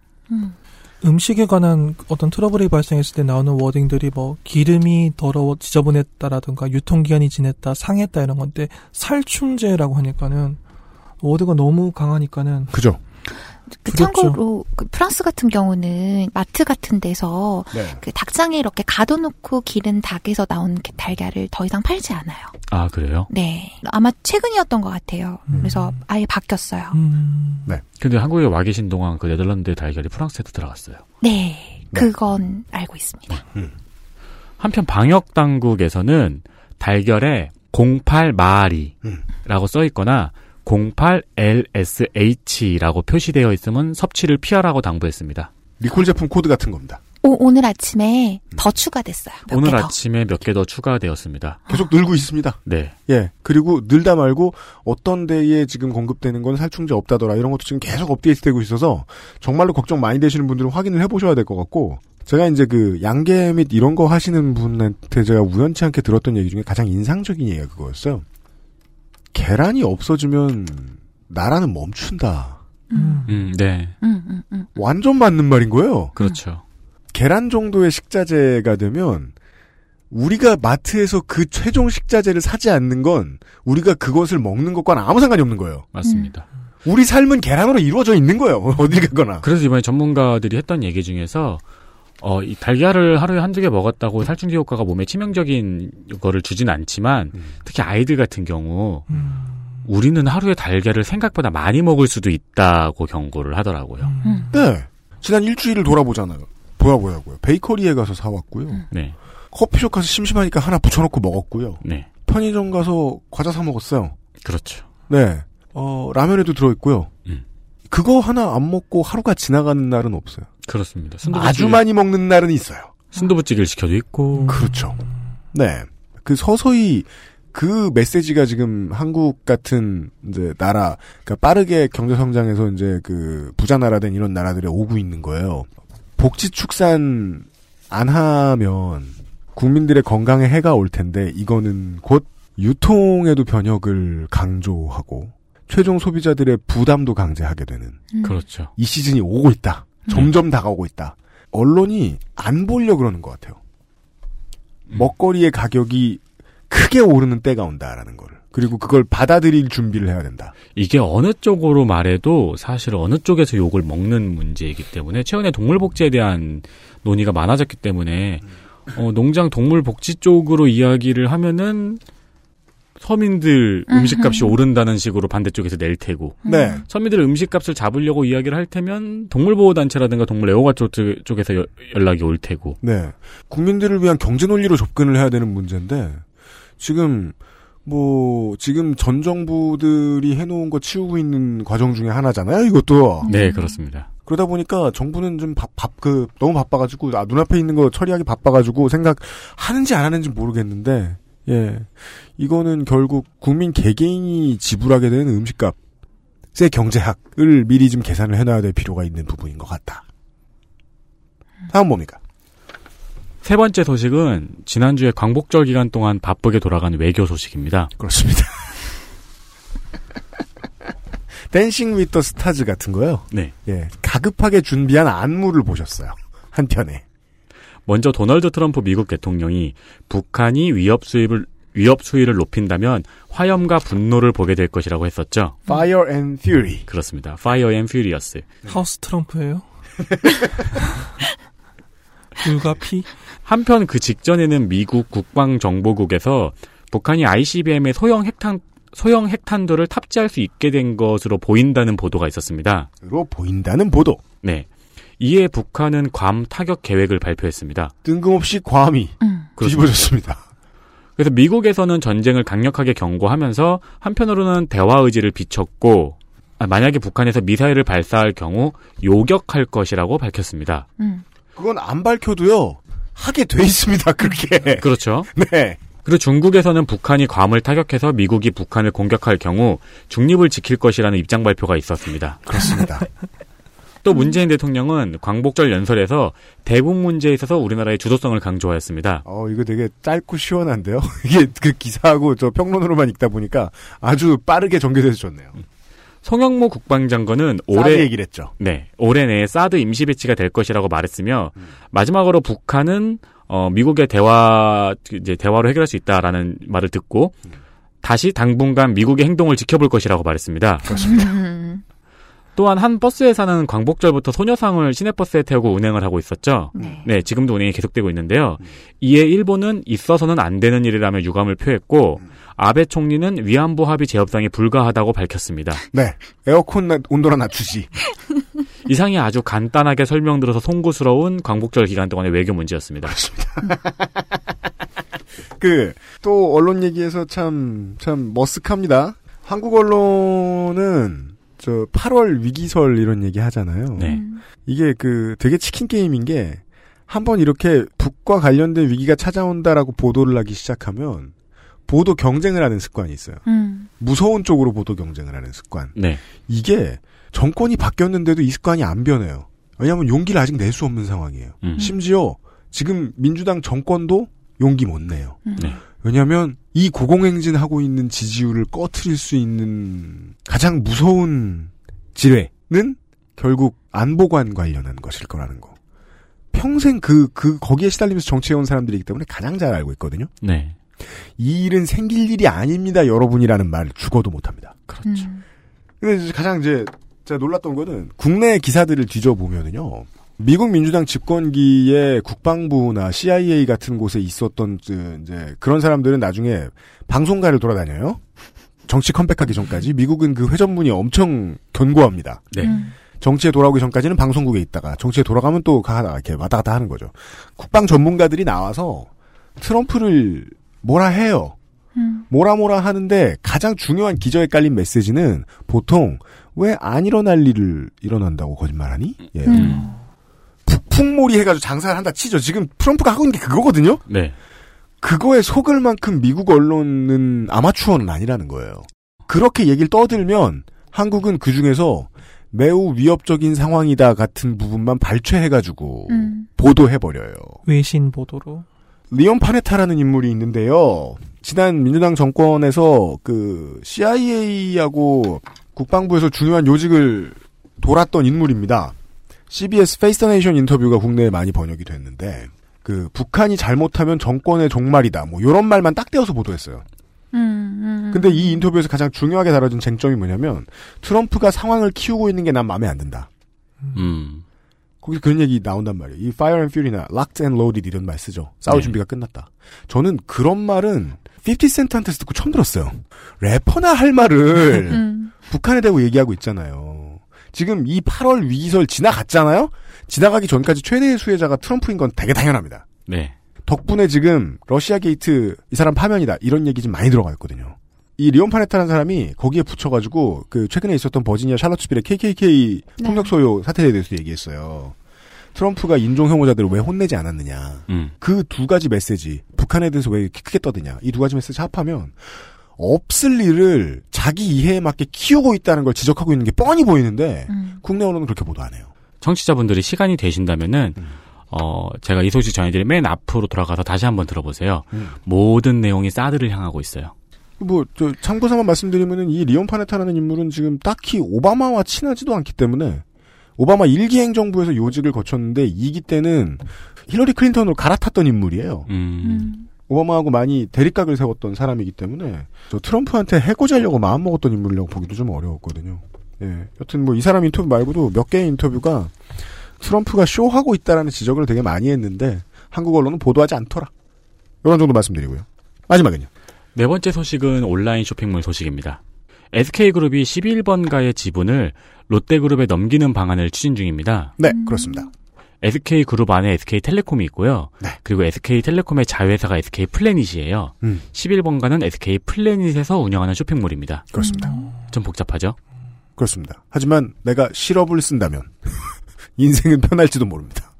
음식에 관한 어떤 트러블이 발생했을 때 나오는 워딩들이 뭐 기름이 더러워 지저분했다라든가 유통기한이 지냈다 상했다 이런 건데 살충제라고 하니까는 워드가 너무 강하니까는 그죠. 그. 참고로 그 프랑스 같은 경우는 마트 같은 데서 네. 그 닭장에 이렇게 가둬놓고 기른 닭에서 나온 게- 달걀을 더 이상 팔지 않아요. 아 그래요? 네, 아마 최근이었던 것 같아요. 그래서 아예 바뀌었어요. 음. 네. 근데 한국에 와 계신 동안 그 네덜란드 달걀이 프랑스에도 들어갔어요. 네, 그건 알고 있습니다. 한편 방역 당국에서는 달걀에 08마리라고 써 있거나 08LSH라고 표시되어 있으면 섭취를 피하라고 당부했습니다. 리콜 제품 코드 같은 겁니다. 오, 오늘 아침에 더 추가됐어요. 몇 오늘 개 더. 아침에 몇 개 더 추가되었습니다. 계속 늘고 있습니다. 네. 예. 그리고 늘다 말고 어떤 데에 지금 공급되는 건 살충제 없다더라 이런 것도 지금 계속 업데이트되고 있어서 정말로 걱정 많이 되시는 분들은 확인을 해보셔야 될 것 같고 제가 이제 그 양계 및 이런 거 하시는 분한테 제가 우연치 않게 들었던 얘기 중에 가장 인상적인 얘기가 그거였어요. 계란이 없어지면 나라는 멈춘다. 음, 네. 음, 음, 음. 완전 맞는 말인 거예요. 그렇죠. 계란 정도의 식자재가 되면 우리가 마트에서 그 최종 식자재를 사지 않는 건 우리가 그것을 먹는 것과는 아무 상관이 없는 거예요. 맞습니다. 우리 삶은 계란으로 이루어져 있는 거예요. [laughs] 어딜 가거나. 그래서 이번에 전문가들이 했던 얘기 중에서 어, 이 달걀을 하루에 한두 개 먹었다고 살충제 효과가 몸에 치명적인 거를 주진 않지만 음. 특히 아이들 같은 경우 우리는 하루에 달걀을 생각보다 많이 먹을 수도 있다고 경고를 하더라고요. 네. 지난 일주일을 돌아보잖아요. 돌아보자고요. 베이커리에 가서 사왔고요. 네. 커피숍 가서 심심하니까 하나 붙여놓고 먹었고요. 네. 편의점 가서 과자 사 먹었어요. 그렇죠. 네. 어, 라면에도 들어있고요. 음. 그거 하나 안 먹고 하루가 지나가는 날은 없어요. 그렇습니다. 아주 많이 먹는 날은 있어요. 순두부찌개를 시켜도 있고. 그렇죠. 네. 그 서서히 그 메시지가 지금 한국 같은 이제 나라, 그러니까 빠르게 경제 성장해서 이제 그 부자 나라 된 이런 나라들에 오고 있는 거예요. 복지 축산 안 하면 국민들의 건강에 해가 올 텐데 이거는 곧 유통에도 변혁을 강조하고 최종 소비자들의 부담도 강제하게 되는 그렇죠. 이 시즌이 오고 있다. 점점 다가오고 있다. 언론이 안 보려 그러는 것 같아요. 먹거리의 가격이 크게 오르는 때가 온다라는 거를. 그리고 그걸 받아들일 준비를 해야 된다. 이게 어느 쪽으로 말해도 사실 어느 쪽에서 욕을 먹는 문제이기 때문에 최근에 동물복지에 대한 논의가 많아졌기 때문에 어, 농장 동물복지 쪽으로 이야기를 하면은 서민들 음식값이 오른다는 식으로 반대쪽에서 낼 테고 네. 서민들 음식값을 잡으려고 이야기를 할 테면 동물보호단체라든가 동물 애호가 쪽, 쪽에서 여- 연락이 올 테고 네. 국민들을 위한 경제 논리로 접근을 해야 되는 문제인데, 지금, 뭐, 지금 전 정부들이 해놓은 거 치우고 있는 과정 중에 하나잖아요, 이것도. 네 그렇습니다. 그러다 보니까 정부는 좀 밥, 밥, 그, 너무 바빠가지고, 아, 눈앞에 있는 거 처리하기 바빠가지고 생각 하는지 안 하는지 모르겠는데, 예. 이거는 결국 국민 개개인이 지불하게 되는 음식값의 경제학을 미리 좀 계산을 해놔야 될 필요가 있는 부분인 것 같다. 다음 뭡니까? 세 번째 소식은 지난주에 광복절 기간 동안 바쁘게 돌아간 외교 소식입니다. 그렇습니다. Dancing with the Stars 같은 거요. 네. 예, 다급하게 준비한 안무를 보셨어요. 한편에. 먼저 도널드 트럼프 미국 대통령이 북한이 위협 수입을 위협 수위를 높인다면 화염과 분노를 보게 될 것이라고 했었죠. Fire and Fury. 그렇습니다. Fire and Furious. 하우스 트럼프예요? [laughs] 불과 피? 한편 그 직전에는 미국 국방정보국에서 북한이 ICBM의 소형 핵탄 소형 핵탄두를 탑재할 수 있게 된 것으로 보인다는 보도가 있었습니다. 로 보인다는 보도. 네. 이에 북한은 괌 타격 계획을 발표했습니다. 뜬금없이 괌이 뒤집어졌습니다. 그래서 미국에서는 전쟁을 강력하게 경고하면서 한편으로는 대화 의지를 비췄고 아, 만약에 북한에서 미사일을 발사할 경우 요격할 것이라고 밝혔습니다. 그건 안 밝혀도요. 하게 돼 있습니다. 그렇게. 그렇죠. [laughs] 네. 그리고 중국에서는 북한이 괌을 타격해서 미국이 북한을 공격할 경우 중립을 지킬 것이라는 입장 발표가 있었습니다. 그렇습니다. 또 문재인 대통령은 광복절 연설에서 대북 문제에 있어서 우리나라의 주도성을 강조하였습니다. 어, 이거 되게 짧고 시원한데요? [laughs] 이게 그 기사하고 저 평론으로만 읽다 보니까 아주 빠르게 전개돼서 좋네요. 송영무 국방장관은 올해 얘기를 했죠. 네, 올해 내에 사드 임시 배치가 될 것이라고 말했으며 마지막으로 북한은 어, 미국의 대화 이제 대화로 해결할 수 있다라는 말을 듣고 다시 당분간 미국의 행동을 지켜볼 것이라고 말했습니다. [laughs] 또한 한 버스에 사는 광복절부터 소녀상을 시내버스에 태우고 운행을 하고 있었죠. 네. 지금도 운행이 계속되고 있는데요. 이에 일본은 있어서는 안 되는 일이라며 유감을 표했고 아베 총리는 위안부 합의 재협상에 불가하다고 밝혔습니다. 네. 에어컨 나- 온도나 낮추지. [laughs] 이상이 아주 간단하게 설명들어서 송구스러운 광복절 기간 동안의 외교 문제였습니다. [laughs] 그, 또 언론 얘기에서 참, 참 머쓱합니다. 한국 언론은 저 8월 위기설 이런 얘기 하잖아요. 네. 이게 그 되게 치킨 게임인 게 한 번 이렇게 북과 관련된 위기가 찾아온다라고 보도를 하기 시작하면 보도 경쟁을 하는 습관이 있어요. 음. 무서운 쪽으로 보도 경쟁을 하는 습관. 네. 이게 정권이 바뀌었는데도 이 습관이 안 변해요. 왜냐하면 용기를 아직 낼 수 없는 상황이에요. 음. 심지어 지금 민주당 정권도 용기 못 내요. 네. 왜냐하면 이 고공행진하고 있는 지지율을 꺼트릴 수 있는 가장 무서운 지뢰는 결국 안보관 관련한 것일 거라는 거. 평생 그, 그, 거기에 시달리면서 정치해온 사람들이기 때문에 가장 잘 알고 있거든요. 네. 이 일은 생길 일이 아닙니다, 여러분이라는 말을 죽어도 못합니다. 그렇죠. 근데 이제 가장 이제 제가 놀랐던 거는 국내 기사들을 뒤져보면은요. 미국 민주당 집권기에 국방부나 CIA 같은 곳에 있었던 그 이제 그런 사람들은 나중에 방송가를 돌아다녀요. 정치 컴백하기 전까지 미국은 그 회전문이 엄청 견고합니다. 네. 정치에 돌아오기 전까지는 방송국에 있다가 정치에 돌아가면 또 가다가 이렇게 왔다 갔다 하는 거죠. 국방 전문가들이 나와서 트럼프를 뭐라 해요. 뭐라 뭐라 하는데 가장 중요한 기저에 깔린 메시지는 보통 왜 안 일어날 일을 일어난다고 거짓말하니? 예. 북 풍몰이 해가지고 장사를 한다 치죠. 지금 트럼프가 하고 있는 게 그거거든요. 네. 그거에 속을 만큼 미국 언론은 아마추어는 아니라는 거예요. 그렇게 얘기를 떠들면 한국은 그 중에서 매우 위협적인 상황이다 같은 부분만 발췌해가지고 보도해버려요. 외신 보도로. 리온 파네타라는 인물이 있는데요. 지난 민주당 정권에서 그 CIA하고 국방부에서 중요한 요직을 돌았던 인물입니다. CBS Face the Nation 인터뷰가 국내에 많이 번역이 됐는데 그 북한이 잘못하면 정권의 종말이다. 뭐 이런 말만 딱 떼어서 보도했어요. 음, 근데 이 인터뷰에서 가장 중요하게 다뤄진 쟁점이 뭐냐면 트럼프가 상황을 키우고 있는 게 난 마음에 안 든다. 음. 거기서 그런 얘기 나온단 말이에요. 이 Fire and Fury나 Locked and Loaded 이런 말 쓰죠. 싸울 네. 준비가 끝났다. 저는 그런 말은 50센트한테서 듣고 처음 들었어요. 래퍼나 할 말을 음. 북한에 대고 얘기하고 있잖아요. 지금 이 8월 위기설 지나갔잖아요? 지나가기 전까지 최대의 수혜자가 트럼프인 건 되게 당연합니다. 네. 덕분에 지금 러시아 게이트 이 사람 파면이다 이런 얘기 좀 많이 들어가 있거든요. 이 리온 파네타라는 사람이 거기에 붙여가지고 그 최근에 있었던 버지니아 샬럿츠빌의 KKK 네. 폭력 소요 사태에 대해서 얘기했어요. 트럼프가 인종 혐오자들을 왜 혼내지 않았느냐. 음. 그두 가지 메시지 북한에 대해서 왜 이렇게 크게 떠드냐. 이 두 가지 메시지 합하면 없을 일을 자기 이해에 맞게 키우고 있다는 걸 지적하고 있는 게 뻔히 보이는데 국내 언론은 그렇게 보도 안 해요. 청취자분들이 시간이 되신다면은 어, 제가 이 소식 전해드린 맨 앞으로 돌아가서 다시 한번 들어보세요. 음. 모든 내용이 사드를 향하고 있어요. 뭐, 저, 참고삼아 말씀드리면은 이 리온 파네타라는 인물은 지금 딱히 오바마와 친하지도 않기 때문에 오바마 1기 행정부에서 요직을 거쳤는데 2기 때는 힐러리 클린턴으로 갈아탔던 인물이에요. 음. 오바마하고 많이 대립각을 세웠던 사람이기 때문에 저 트럼프한테 해코지하려고 마음먹었던 인물이라고 보기도 좀 어려웠거든요. 예. 여튼 뭐 이 사람 인터뷰 말고도 몇 개의 인터뷰가 트럼프가 쇼하고 있다라는 지적을 되게 많이 했는데 한국 언론은 보도하지 않더라. 이런 정도 말씀드리고요. 마지막은요. 네 번째 소식은 온라인 쇼핑몰 소식입니다. SK그룹이 11번가의 지분을 롯데그룹에 넘기는 방안을 추진 중입니다. 네, 그렇습니다. SK그룹 안에 SK텔레콤이 있고요. 네. 그리고 SK텔레콤의 자회사가 SK플래닛이에요. 음. 11번가는 SK플래닛에서 운영하는 쇼핑몰입니다. 그렇습니다. 좀 복잡하죠? 그렇습니다. 하지만 내가 실업을 쓴다면 [laughs] 인생은 편할지도 모릅니다.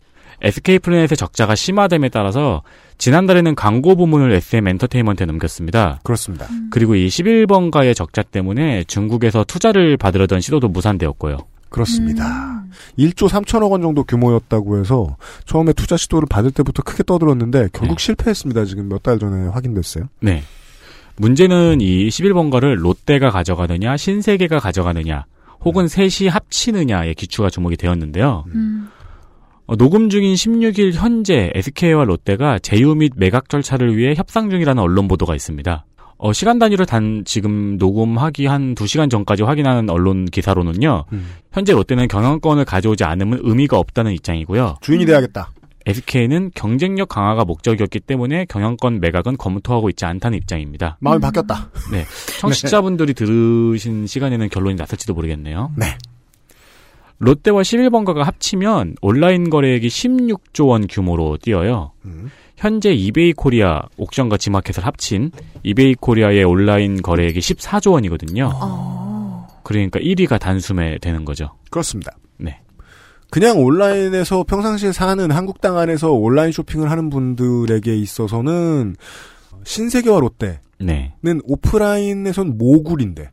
SK플래닛의 적자가 심화됨에 따라서 지난달에는 광고 부문을 SM 엔터테인먼트에 넘겼습니다. 그렇습니다. 그리고 이 11번가의 적자 때문에 중국에서 투자를 받으려던 시도도 무산되었고요. 그렇습니다. 1조 3천억 원 정도 규모였다고 해서 처음에 투자 시도를 받을 때부터 크게 떠들었는데 결국 실패했습니다. 지금 몇 달 전에 확인됐어요. 네. 문제는 이 11번가를 롯데가 가져가느냐, 신세계가 가져가느냐, 혹은 셋이 합치느냐의 기추가 주목이 되었는데요. 어, 녹음 중인 16일 현재 SK와 롯데가 제휴 및 매각 절차를 위해 협상 중이라는 언론 보도가 있습니다. 어, 시간 단위를 단 지금 녹음하기 한 2시간 전까지 확인하는 언론 기사로는요. 현재 롯데는 경영권을 가져오지 않으면 의미가 없다는 입장이고요. 주인이 돼야겠다. SK는 경쟁력 강화가 목적이었기 때문에 경영권 매각은 검토하고 있지 않다는 입장입니다. 마음이 바뀌었다. 네. 청취자분들이 들으신 시간에는 결론이 났을지도 모르겠네요. 네. 롯데와 11번가가 합치면 온라인 거래액이 16조 원 규모로 뛰어요. 현재 이베이 코리아 옥션과 지마켓을 합친 이베이 코리아의 온라인 거래액이 14조 원이거든요. 그러니까 1위가 단숨에 되는 거죠. 그렇습니다. 네. 그냥 온라인에서 평상시에 사는 한국 땅 안에서 온라인 쇼핑을 하는 분들에게 있어서는 신세계와 롯데는 네. 오프라인에선 모굴인데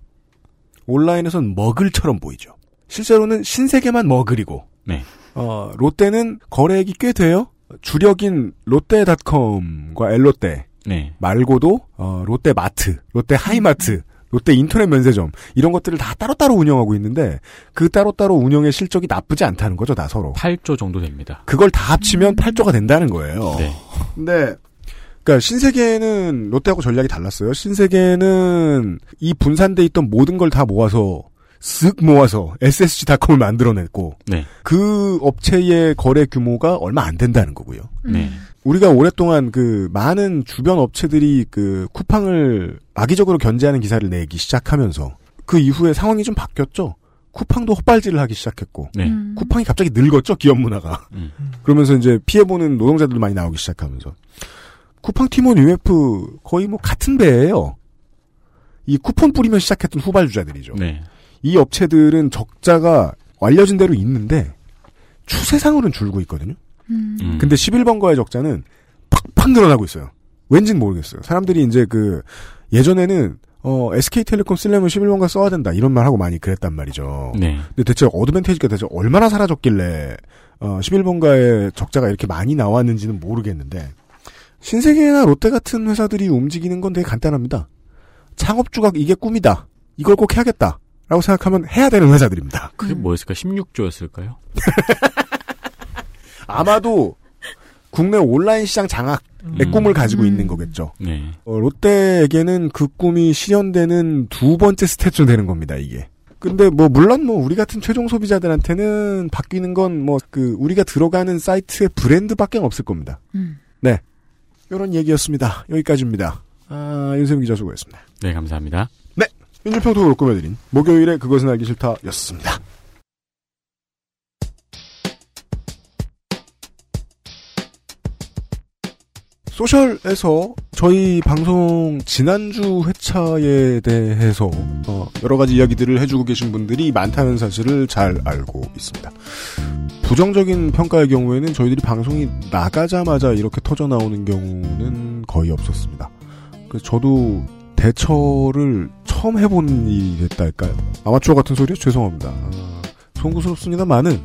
온라인에선 머글처럼 보이죠. 실제로는 신세계만 머글이고 네. 어, 롯데는 거래액이 꽤 돼요. 주력인 롯데닷컴과 엘롯데 네. 말고도 어, 롯데마트, 롯데하이마트, 롯데 인터넷 면세점 이런 것들을 다 따로따로 운영하고 있는데 그 따로따로 운영의 실적이 나쁘지 않다는 거죠, 다 서로. 8조 정도 됩니다. 그걸 다 합치면 8조가 된다는 거예요. 네. 근데 그러니까 신세계는 롯데하고 전략이 달랐어요. 신세계는 이 분산돼 있던 모든 걸 다 모아서 쓱 모아서 SSG닷컴을 만들어냈고 네. 그 업체의 거래 규모가 얼마 안 된다는 거고요. 네. 우리가 오랫동안 그 많은 주변 업체들이 그 쿠팡을 악의적으로 견제하는 기사를 내기 시작하면서 그 이후에 상황이 좀 바뀌었죠. 쿠팡도 헛발질을 하기 시작했고 네. 쿠팡이 갑자기 늙었죠 기업 문화가. 음. 그러면서 이제 피해 보는 노동자들도 많이 나오기 시작하면서 쿠팡 팀원 UF 거의 뭐 같은 배예요. 이 쿠폰 뿌리면 시작했던 후발주자들이죠. 네. 이 업체들은 적자가 알려진 대로 있는데 추세상으로는 줄고 있거든요. 음. 근데 11번가의 적자는 팍팍 늘어나고 있어요. 왠지는 모르겠어요. 사람들이 이제 그 예전에는 어 SK텔레콤 쓰려면 11번가 써야 된다 이런 말 하고 많이 그랬단 말이죠. 네. 근데 대체 어드밴테이지가 대체 얼마나 사라졌길래 어 11번가의 적자가 이렇게 많이 나왔는지는 모르겠는데 신세계나 롯데 같은 회사들이 움직이는 건 되게 간단합니다. 창업주가 이게 꿈이다. 이걸 꼭 해야겠다. 라고 생각하면 해야 되는 회사들입니다. 그게 뭐였을까? 16조였을까요? [laughs] 아마도 국내 온라인 시장 장악의 음. 꿈을 가지고 있는 거겠죠. 네. 어, 롯데에게는 그 꿈이 실현되는 두 번째 스태츄 되는 겁니다, 이게. 근데 뭐 물론 뭐 우리 같은 최종 소비자들한테는 바뀌는 건 뭐 그 우리가 들어가는 사이트의 브랜드밖에 없을 겁니다. 네. 이런 얘기였습니다. 여기까지입니다. 아, 윤세민 기자 수고했습니다. 네, 감사합니다. 네. 민주평통으로 꾸며드린 목요일에 그것은 알기 싫다 였습니다. 소셜에서 저희 방송 지난주 회차에 대해서 어, 여러 가지 이야기들을 해주고 계신 분들이 많다는 사실을 잘 알고 있습니다. 부정적인 평가의 경우에는 저희들이 방송이 나가자마자 이렇게 터져 나오는 경우는 거의 없었습니다. 저도 대처를 처음 해본 일이 됐달까요? 아마추어 같은 소리에 죄송합니다. 아, 송구스럽습니다만은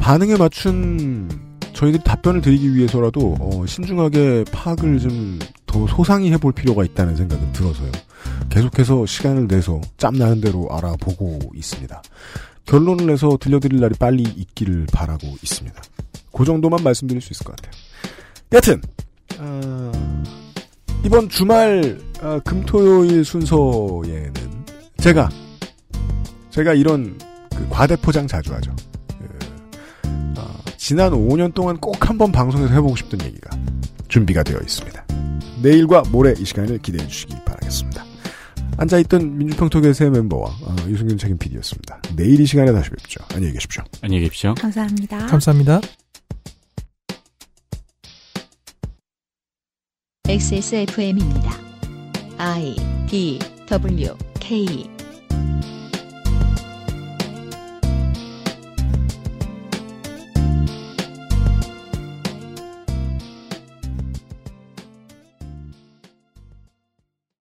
반응에 맞춘 저희들이 답변을 드리기 위해서라도 어, 신중하게 파악을 좀 더 소상히 해볼 필요가 있다는 생각은 들어서요. 계속해서 시간을 내서 짬나는 대로 알아보고 있습니다. 결론을 내서 들려드릴 날이 빨리 있기를 바라고 있습니다. 그 정도만 말씀드릴 수 있을 것 같아요. 여튼 어, 이번 주말 어, 금토요일 순서에는 제가 제가 이런 그 과대 포장 자주 하죠. 그, 어, 지난 5년 동안 꼭 한번 방송에서 해보고 싶던 얘기가 준비가 되어 있습니다. 내일과 모레 이 시간을 기대해 주시기 바라겠습니다. 앉아있던 민주평톡의 새 멤버와 어, 유승균 책임 PD였습니다. 내일 이 시간에 다시 뵙죠. 안녕히 계십시오. 안녕히 계십시오. 감사합니다. 감사합니다. XSFM입니다. I D W K